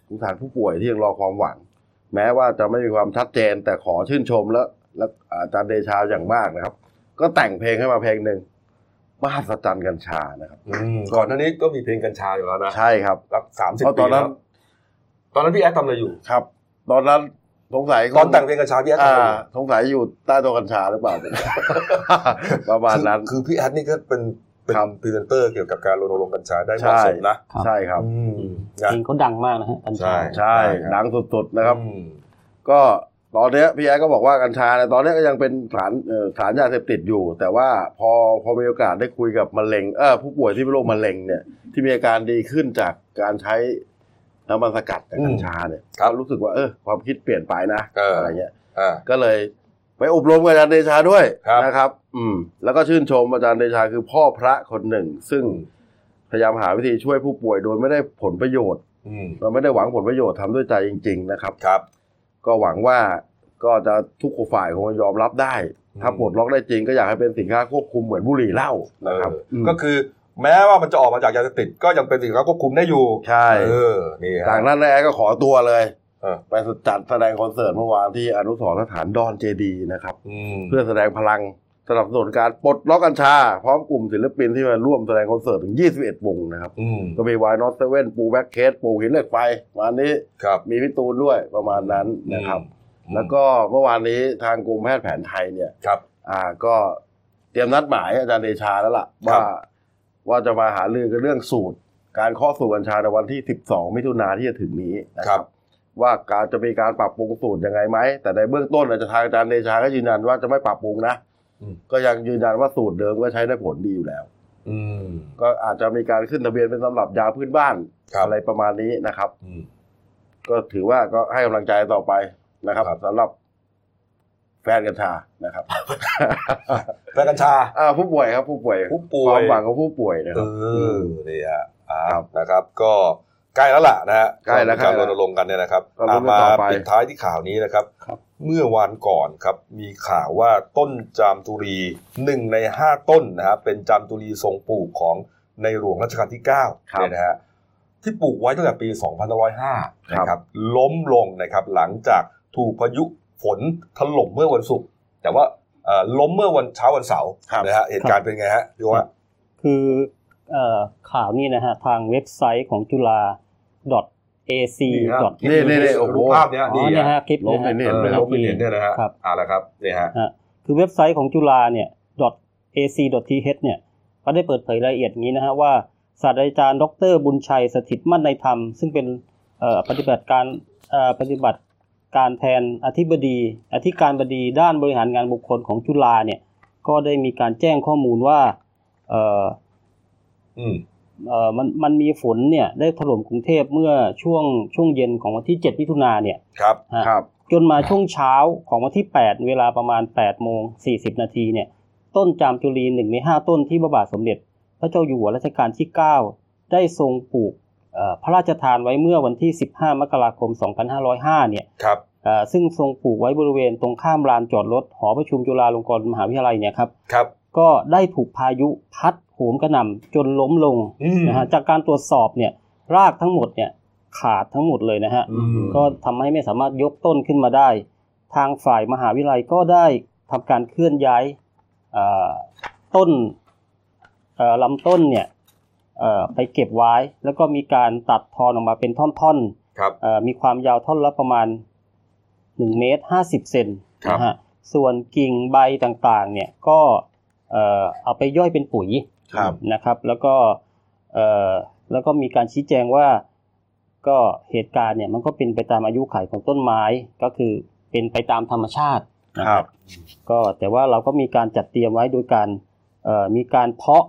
Speaker 4: สงสารผู้ป่วยที่ยังรอความหวัง แม้ว่าจะไม่มีความชัดเจนแต่ขอชื่นชมและและอาจารย์เดชาอย่างมากนะครับ ก็แต่งเพลงให้มาเพลงหนึ่งมหัศจรรย์กัญชานะครับ
Speaker 1: อืมก่อนหน้านี้ก็มีเพลงกัญชาอยู่แล้วนะ
Speaker 4: ใช่ครับ
Speaker 1: รักสามสิบ
Speaker 4: เพราะต
Speaker 1: ปี
Speaker 4: อนนั้น
Speaker 1: แล้วตอนนั้นพี่แอดทำอะไรอยู่
Speaker 4: ครับ ตอนนั้นสงสัย
Speaker 1: ตอนแต่งเพลงกัญชาพี่แอดทำ
Speaker 4: อ่า
Speaker 1: อะไรอยู่
Speaker 4: สงสัยอยู่ใต้ตัวกัญชาหรือเปล่าประมาณนั้น
Speaker 1: คือคือพี่แอดนี่ก็เป็น เป็น
Speaker 4: ครับ
Speaker 1: พรีเซนเตอร์เกี่ยวกับการรณรงค์กัญชาได้เห
Speaker 4: ใช่
Speaker 1: มาะสมนะ
Speaker 3: ครับ
Speaker 4: ใช่ครับ
Speaker 1: อืม
Speaker 3: เพ
Speaker 1: นะ
Speaker 3: ลงเขาดังมากนะฮะกัญชา
Speaker 1: ใช่
Speaker 4: ใช่ดังสุดๆนะครับ
Speaker 1: อืม
Speaker 4: ก็ตอนเนี้ยพี่แอ๊ดก็บอกว่ากัญชาเนี่ยตอนเนี้ยก็ยังเป็นสารเอ่อสารยาเสพติดอยู่ แต่ว่าพอพอมีโอกาสได้คุยกับมะเร็งเออผู้ป่วยที่เป็นโรคมะเร็งเนี่ยที่มีอาการดีขึ้นจากการใช้น้ำมันสกัดจากกัญชาเนี่ย
Speaker 1: ครับ
Speaker 4: ก็รู้สึกว่าเออความคิดเปลี่ยนไปนะ
Speaker 1: เอออ
Speaker 4: อะไรเงี้ย
Speaker 1: อ่า
Speaker 4: ก็เลย ไปอบรมกับอาจารย์เดชาด้วย
Speaker 1: ครับ
Speaker 4: นะครับ อืม แล้วก็ชื่นชมอาจารย์เดชาคือพ่อพระคนหนึ่ง ซึ่งพยายามหาวิธีช่วยผู้ป่วยโดยไม่ได้ผลประโยชน์
Speaker 1: อืม
Speaker 4: เราไม่ได้หวังผลประโยชน์ทำด้วยใจจริง ๆ นะครับ
Speaker 1: ครับ
Speaker 4: ก็หวังว่าก็จะทุกฝ่ายคงยอมรับได้
Speaker 1: อืม
Speaker 4: ถ้าปลดล็อกได้จริงก็อยากให้เป็นสินค้าควบคุมเหมือนบุหรี่เหล้า
Speaker 1: เอ
Speaker 4: นะครับ
Speaker 1: อ
Speaker 4: ม
Speaker 1: ก็คือ แม้ว่ามันจะออกมาจากยาเสพติดก็ยังเป็นสินค้าควบคุมได้อยู่
Speaker 4: ใช่
Speaker 1: เออนี่ฮะ
Speaker 4: จากนั้นนายแอ๊ดก็ขอตัวเลย
Speaker 1: เออ
Speaker 4: ไปจัดแสดงคอนเสิร์ตเมื่อวานที่อนุสรณ์สถานดอนเจดีนะครับ
Speaker 1: อืม
Speaker 4: เพื่อแสดงพลังสนับสนุนการปลดล็อกกัญชา พร้อมกลุ่มศิลปินที่มาร่วมแสดงคอนเสิร์ตถึง 21 วงนะครับ
Speaker 1: อืม
Speaker 4: ก็มีวายนอตเซเว่นปูแบ็กเคสปูหินเหล็กไฟวันนี้
Speaker 1: ครับ
Speaker 4: มีพี่ตูนด้วยประมาณนั้นนะครับ แล้วก็เมื่อวานนี้ทางกรมแพทย์แผนไทยเนี่ย
Speaker 1: ครับ
Speaker 4: อ่าก็เตรียมนัดหมายอาจารย์เดชาแล้วล่ะ
Speaker 1: ครับ
Speaker 4: ว่าว่าจะมาหารือกันเรื่องสูตร การเคาะสูตรกัญชาในวันที่ 12 มิถุนาที่จะถึงนี้นะค
Speaker 1: ครั
Speaker 4: รับบ ว่าการจะมีการปรับปรุงสูตรยังไงไหม แต่ในเบื้องต้นอาจจะทางอาจารย์เดชาก็ยืนยันว่าจะไม่ปรับปรุงนะ
Speaker 1: อืม
Speaker 4: ก็ยังยืนยันว่าสูตรเดิมก็ใช้ได้ผลดีอยู่แล้ว
Speaker 1: อืม
Speaker 4: ก็อาจจะมีการขึ้นทะเบียนเป็นสำหรับยาพื้นบ้าน
Speaker 1: ครับ
Speaker 4: อะไรประมาณนี้นะครับ
Speaker 1: อืม
Speaker 4: ก็ถือว่าก็ให้กำลังใจต่อไปนะครับ
Speaker 1: ครับ
Speaker 4: สำหรับแฟนกัญชานะครับ
Speaker 1: แฟนกัญชา
Speaker 4: อ่าผู้ป่วยครับ ผู้ป่วย
Speaker 1: ผู้ป่วย
Speaker 4: ความหวังของผู้ป่วยนะค
Speaker 1: เอ
Speaker 4: รับ
Speaker 1: อนี่ฮะอ่า
Speaker 4: ครับ
Speaker 1: นะครับ ก็ ใกล้แล้วล่ะนะฮะ
Speaker 4: ใกล้แล้ว
Speaker 1: มีการ
Speaker 4: ใกล้
Speaker 1: ร
Speaker 4: แล้ว
Speaker 1: ณรงค์กันเนี่ยนะครับ
Speaker 4: ก็ลุ้นกัน
Speaker 1: มา
Speaker 4: ต่อไป
Speaker 1: ปิดท้ายที่ข่าวนี้นะครับ
Speaker 3: ครับ
Speaker 1: เมื่อวานก่อนครับมีข่าวว่าต้นจามจุรีหนึ่งในห้าต้นนะฮะเป็นจามจุรีทรงปลูกของในหลวงรัชกาลที่9
Speaker 4: ครับ
Speaker 1: เนี่ยนะฮะที่ปลูกไว้ตั้งแต่ปี 2505นะครับล้มลงนะครับหลังจากถูกพายุฝนถล่มเมื่อวันศุกร์แต่ว่าเอ่อล้มเมื่อวันเช้าวันเสาร์
Speaker 4: ครับ
Speaker 1: นะฮะเหตุการณ์เป็นไงฮะพี่ว่า
Speaker 3: คือเอ่อข่าวนี้นะฮะทางเว็บไซต์ของจุฬา .ac.
Speaker 4: นี่นี่นี่โอ้โห
Speaker 1: รูปภาพเนี้ย
Speaker 3: อ๋อเนี่ยฮะคลิป
Speaker 4: ล้ม
Speaker 3: นะฮะ
Speaker 4: เห็น
Speaker 1: เอ
Speaker 4: เลย
Speaker 1: อล้มไม่เห็นเนี่ยนะฮะ
Speaker 3: ครับ
Speaker 1: อ่าละครับเนี่ยฮะ
Speaker 3: ฮะคือเว็บไซต์ของจุฬาเนี่ย .ac.th เนี่ยก็ได้เปิดเผยรายละเอียดอย่างนี้นะฮะว่าศาสตราจารย์ ดร บุญชัยสถิตมั่นในธรรม ซึ่งเป็นเอ่อปฏิบัติการเอ่อปฏิบัติการแทนอธิบดี อธิการบดีด้านบริหารงานบุคคลของจุฬาเนี่ย ก็ได้มีการแจ้งข้อมูลว่าเอ่อ
Speaker 1: อื ม
Speaker 3: เอ่อมันมันมีฝนเนี่ยได้ถล่มกรุงเทพเมื่อช่วงช่วงเย็นของวันที่ 7 มิถุนาเนี่ย
Speaker 1: ครับ
Speaker 3: ฮะ
Speaker 4: ครับ
Speaker 3: จนมาช่วงเช้าของวันที่ 8 เวลาประมาณ8โมง40 นาทีเนี่ยต้นจามจุรีหนึ่งใน5ต้นที่พระบาทสมเด็จ พระเจ้าอยู่หัวรัชกาลที่ 9 ได้ทรงปลูกเอ่อพระราชทานไว้เมื่อวันที่ 15 มกราคม 2505 เนี่ย
Speaker 1: ครับ
Speaker 3: เอ่อซึ่งทรงปลูกไว้บริเวณตรงข้ามลานจอดรถหอประชุมจุฬาลงกรณ์มหาวิทยาลัยเนี่ยครับ
Speaker 1: ครับ
Speaker 3: ก็ได้ถูกพายุพัด โหมกระหน่ำจนล้มลง
Speaker 1: อืม
Speaker 3: นะฮะจากการตรวจสอบเนี่ยรากทั้งหมดเนี่ยขาดทั้งหมดเลยนะฮะ
Speaker 1: อืม
Speaker 3: ก็ทำให้ไม่สามารถยกต้นขึ้นมาได้ ทางฝ่ายมหาวิทยาลัยก็ได้ทำการเคลื่อนย้ายเอ่อต้นเอ่อลำต้นเนี่ยเอ่อไปเก็บไว้ แล้วก็มีการตัดทอนออกมาเป็นท่อนๆ
Speaker 1: ครับ
Speaker 3: เอ่อมีความยาวท่อนละประมาณ1เมตร50เซน
Speaker 1: ครับ
Speaker 3: นะฮะส่วนกิ่งใบต่างๆเนี่ยก็เอ่อเอาไปย่อยเป็นปุ๋ย
Speaker 4: ครับ
Speaker 3: นะครับ แล้วก็เอ่อแล้วก็มีการชี้แจงว่าก็เหตุการณ์เนี่ยมันก็เป็นไปตามอายุขัยของต้นไม้ก็คือเป็นไปตามธรรมชาตินะค
Speaker 4: ครั
Speaker 3: รับบก็แต่ว่าเราก็มีการจัดเตรียมไว้โดยการเอ่อมีการเพาะ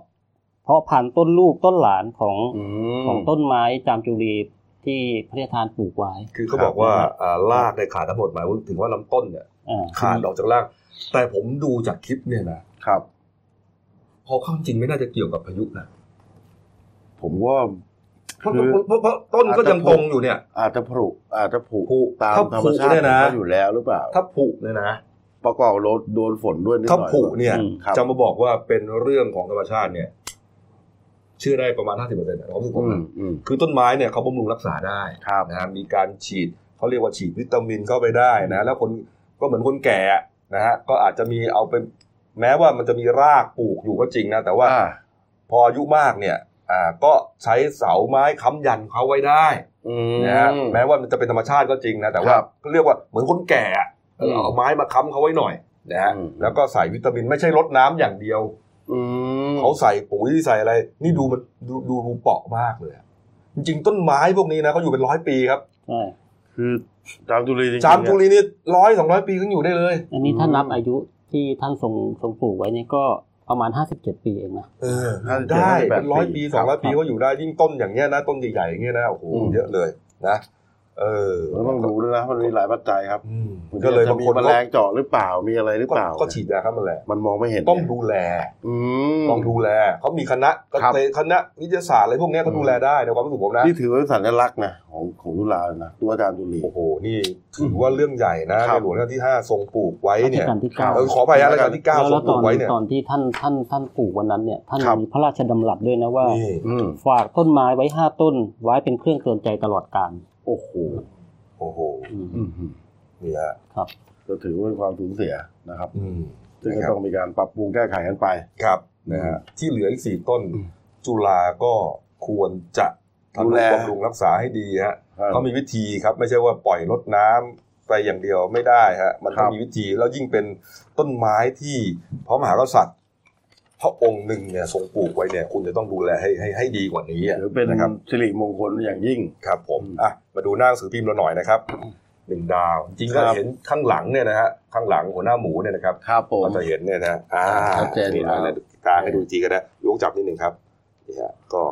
Speaker 3: เพาะพันธุ์ต้นลูกต้นหลานของ
Speaker 4: อืม
Speaker 3: ของต้นไม้จามจุรีที่พระราชทานปลูกไว้
Speaker 1: คือเขา
Speaker 4: ครับ
Speaker 1: บอกว่าอ่ารากในขาดทั้งหมดหมายถึงว่าลำต้นเนี่ย
Speaker 3: อ่า
Speaker 1: ขาดออกจากราก แต่ผมดูจากคลิปเนี่ยนะครับ พอเข้าจริงไม่น่าจะเกี่ยวกับพายุนะ
Speaker 4: ผมว่า
Speaker 1: เพราะ
Speaker 4: คือ
Speaker 1: เพราะเพราะต้นก็ยังตรงอยู่เนี่ย
Speaker 4: อาจจะผุอาจจะผุ
Speaker 1: ผุ
Speaker 4: ตาม
Speaker 1: ถ้า
Speaker 4: ธรร
Speaker 1: ผุ
Speaker 4: มชาติ
Speaker 1: เนี่ยนะ
Speaker 4: ของเขาอยู่แล้วหรือเปล่า
Speaker 1: ถ้าผุเนี่ยนะ
Speaker 4: ประกอบโดนโดนฝนด้วยนิดห
Speaker 1: ถ้า
Speaker 4: น่อย
Speaker 1: ผุเนี่ย
Speaker 3: อืม
Speaker 4: ครับ
Speaker 1: จะมาบอกว่าเป็นเรื่องของธรรมชาติเนี่ยเชื่อได้ประมาณ 50%เปอร์เซ็นต์ของผม
Speaker 4: อืม
Speaker 1: นะ
Speaker 4: อืม
Speaker 1: คือต้นไม้เนี่ยเขาบำรุงรักษาได้
Speaker 4: ครับ
Speaker 1: นะมีการฉีดเขาเรียกว่าฉีดวิตามินเข้าไปได้นะ แล้วคนก็เหมือนคนแก่นะฮะก็อาจจะมีเอาไป แม้ว่ามันจะมีรากปลูกอยู่ก็จริงนะแต่ว่า
Speaker 4: อ่า
Speaker 1: พออายุมากเนี่ยอ่าก็ใช้เสาไม้ค้ำยันเขาไว้ได้
Speaker 4: อืม
Speaker 1: นะฮะแม้ว่ามันจะเป็นธรรมชาติก็จริงนะแต่ว่า
Speaker 4: ครับ
Speaker 1: ก็เรียกว่าเหมือนคนแก่อะ
Speaker 4: อืม
Speaker 1: เอาไม้มาค้ำเขาไว้หน่อยนะฮะ
Speaker 4: อืม
Speaker 1: แล้วก็ใส่วิตามินไม่ใช่ลดน้ำอย่างเดียว
Speaker 4: อืม
Speaker 1: เขาใส่ปุ๋ยใส่อะไร นี่ดูมันดูดูดูเปราะมากเลยอะจริงๆต้นไม้พวกนี้นะเขาอยู่เป็นร้อยปีครับ
Speaker 3: ใช่
Speaker 4: คือจามจุรีจริงๆ
Speaker 1: จามจุรีนี่ร้อยสองร้อยปีก็อยู่ได้เลย
Speaker 3: อันนี้ถ้า
Speaker 4: อืม
Speaker 3: นับอายุ ที่ท่านทรงทรงปลูกไว้เนี่ยก็ประมาณ 57 ปีเองนะ
Speaker 1: เออ
Speaker 4: ห้าสิบเจ็
Speaker 1: ได้
Speaker 4: ห้าสิบแป
Speaker 1: เป็นร้อยปีสองร้อยปี
Speaker 3: ครับ
Speaker 1: ก็อยู่ได้ยิ่งต้นอย่างเงี้ยนะต้นใหญ่ๆอย่างเงี้ยนะโอ้โห
Speaker 4: อืม
Speaker 1: เยอะเลยนะ เออ
Speaker 4: มันต้องดูด้วยนะมันมีหลายปัจจัยครับ
Speaker 1: อืมก็เลย
Speaker 4: จะ
Speaker 1: บาง
Speaker 4: มี
Speaker 1: คน
Speaker 4: แม
Speaker 1: ก็
Speaker 4: ลงเจาะหรือเปล่ามีอะไรหรือ
Speaker 1: ก็
Speaker 4: เปล่า
Speaker 1: ก็ฉีดยาครับมันแหละ
Speaker 4: มันมองไม่เห็น
Speaker 1: ต้องดูแล
Speaker 4: อืม
Speaker 1: ต้องดูแลเขามีคณะก็
Speaker 4: ครับ
Speaker 1: เลยคณะวิทยาศาสตร์อะไรพวกเนี้ยเขาดูแลได้ในความรู้สึกผมนะ
Speaker 4: นี่ถือว่าเป็นสัญลักษณ์นะของของจุฬาเลยนะตัวอาจารย์จุลี
Speaker 1: โอ้โหนี่ถือว่าเรื่องใหญ่นะครับในหลวงรัชกาลที่ห้าทรงปลูกไว้
Speaker 3: รัช
Speaker 1: เนี่ย
Speaker 3: กาลที่เก้า
Speaker 1: เออขออภัยนะรัชกาลที่เก้า
Speaker 3: แล้ว
Speaker 1: ทร
Speaker 3: แล้
Speaker 1: ง
Speaker 3: ว
Speaker 1: ป
Speaker 3: ต
Speaker 1: ลู
Speaker 3: อกน
Speaker 1: ไว้เนี่ย
Speaker 3: ตอนที่ท่านท่านท่านปลูกวันนั้นเนี่ยท่าน
Speaker 4: ครับ
Speaker 3: มีพระราชดำรัสด้วยนะว่า
Speaker 1: นี่
Speaker 4: อืม
Speaker 3: ฝากต้นไม้ไว้ห้าต้นไว้เป็นเครื่องเตือนใจตลอดกาล
Speaker 4: โอ้โห
Speaker 1: โอ้โห
Speaker 3: อืม
Speaker 4: อืม
Speaker 1: นี่ฮะ
Speaker 3: ครับ
Speaker 4: ก็ถือว่าเป็นความสูญเสียนะครับ
Speaker 1: อืม
Speaker 4: ซึ่งก็
Speaker 1: นะครับ
Speaker 4: ต้องมีการปรับปรุงแก้ไขกันไป
Speaker 1: ครับนะฮะที่เหลืออีกสี่ต้น
Speaker 4: อืม
Speaker 1: จุฬาก็ควรจะทำ
Speaker 4: ดู
Speaker 1: นุ
Speaker 4: แล
Speaker 1: บำรุงรักษาให้ดีฮะเขามีวิธีครับ ไม่ใช่ว่าปล่อยรดน้ำไปอย่างเดียวไม่ได้ฮะมันต้องมีวิธีแล้วยิ่งเป็นต้นไม้ที่พระมหากษัตริย์ พระองค์หนึ่งเนี่ยทรงปลูกไว้เนี่ยคุณจะต้องดูแลให้ให้ให้ดีกว่านี้อะ
Speaker 4: ถือเป็น
Speaker 1: นะครับ
Speaker 4: สิริมงคลอย่างยิ่ง
Speaker 1: ครับผม
Speaker 4: อืม
Speaker 1: อะมาดูหน้าหนังสือพิมพ์เราหน่อยนะครับหนึ่งดาว จริงก็
Speaker 4: ครับ
Speaker 1: เห็นข้างหลังเนี่ยนะฮะข้างหลังหัวหน้าหมูเนี่ยนะครับ
Speaker 4: ครับผม
Speaker 1: เราจะเห็นเนี่ยนะอ่า
Speaker 4: ชัดเจนอยู่แล้ว
Speaker 1: นี่นะกลางให้ดูจีกันนะยกจับนิดหนึ่งครับนี่ฮะก็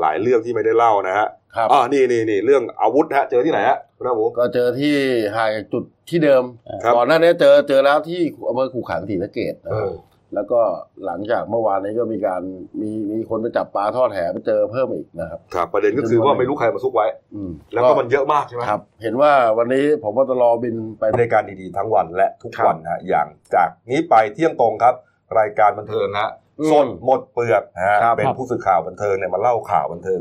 Speaker 1: หลายเรื่องที่ไม่ได้เล่านะฮะ
Speaker 4: ครับ
Speaker 1: อ่านี่นี่นี่เรื่องอาวุธฮะเจอที่ไหนฮะหัวหน้าหมู
Speaker 4: ก็เจอที่ห่างจากจุดที่เดิม
Speaker 1: ครับ
Speaker 4: ก่อนหน้านี้เจอเจอแล้วที่อำเภอขู่ขันศรีสะเกดนะ
Speaker 1: เอ
Speaker 4: ครับ
Speaker 1: อ
Speaker 4: แล้วก็หลังจากเมื่อวานนี้ก็มีการมีมีคนไปจับปลาทอดแหไปเจอเพิ่มอีกนะครับ
Speaker 1: ครับ ประเด็นก็คือว่าไม่รู้ใครมาซุกไว้
Speaker 4: อืม
Speaker 1: แล้วก็มันเยอะมากใช่ไหม
Speaker 4: ครับ เห็นว่าวันนี้ผมว่าตลอบินไป
Speaker 1: ในการดีๆทั้งวันและทุก
Speaker 4: ครับ
Speaker 1: วันฮะอย่างจากนี้ไปเที่ยงตรงครับ รายการบันเทิงฮะ
Speaker 4: อืม
Speaker 1: สดหมดเปลือกฮะ
Speaker 4: ครับ
Speaker 1: เป็นผู้สื่อข่าวบันเทิงเนี่ยมาเล่าข่าวบันเทิง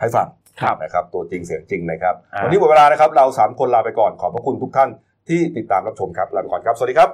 Speaker 1: ให้ฟัง
Speaker 4: ครับ
Speaker 1: นะครับตัวจริงเสียงจริงนะครับ
Speaker 4: อ่า
Speaker 1: วันนี้หมดเวลานะครับเราสามคนลาไปก่อนขอบพระคุณทุกท่านที่ติดตามรับชมครับลาไปก่อนครับสวัสดีครับ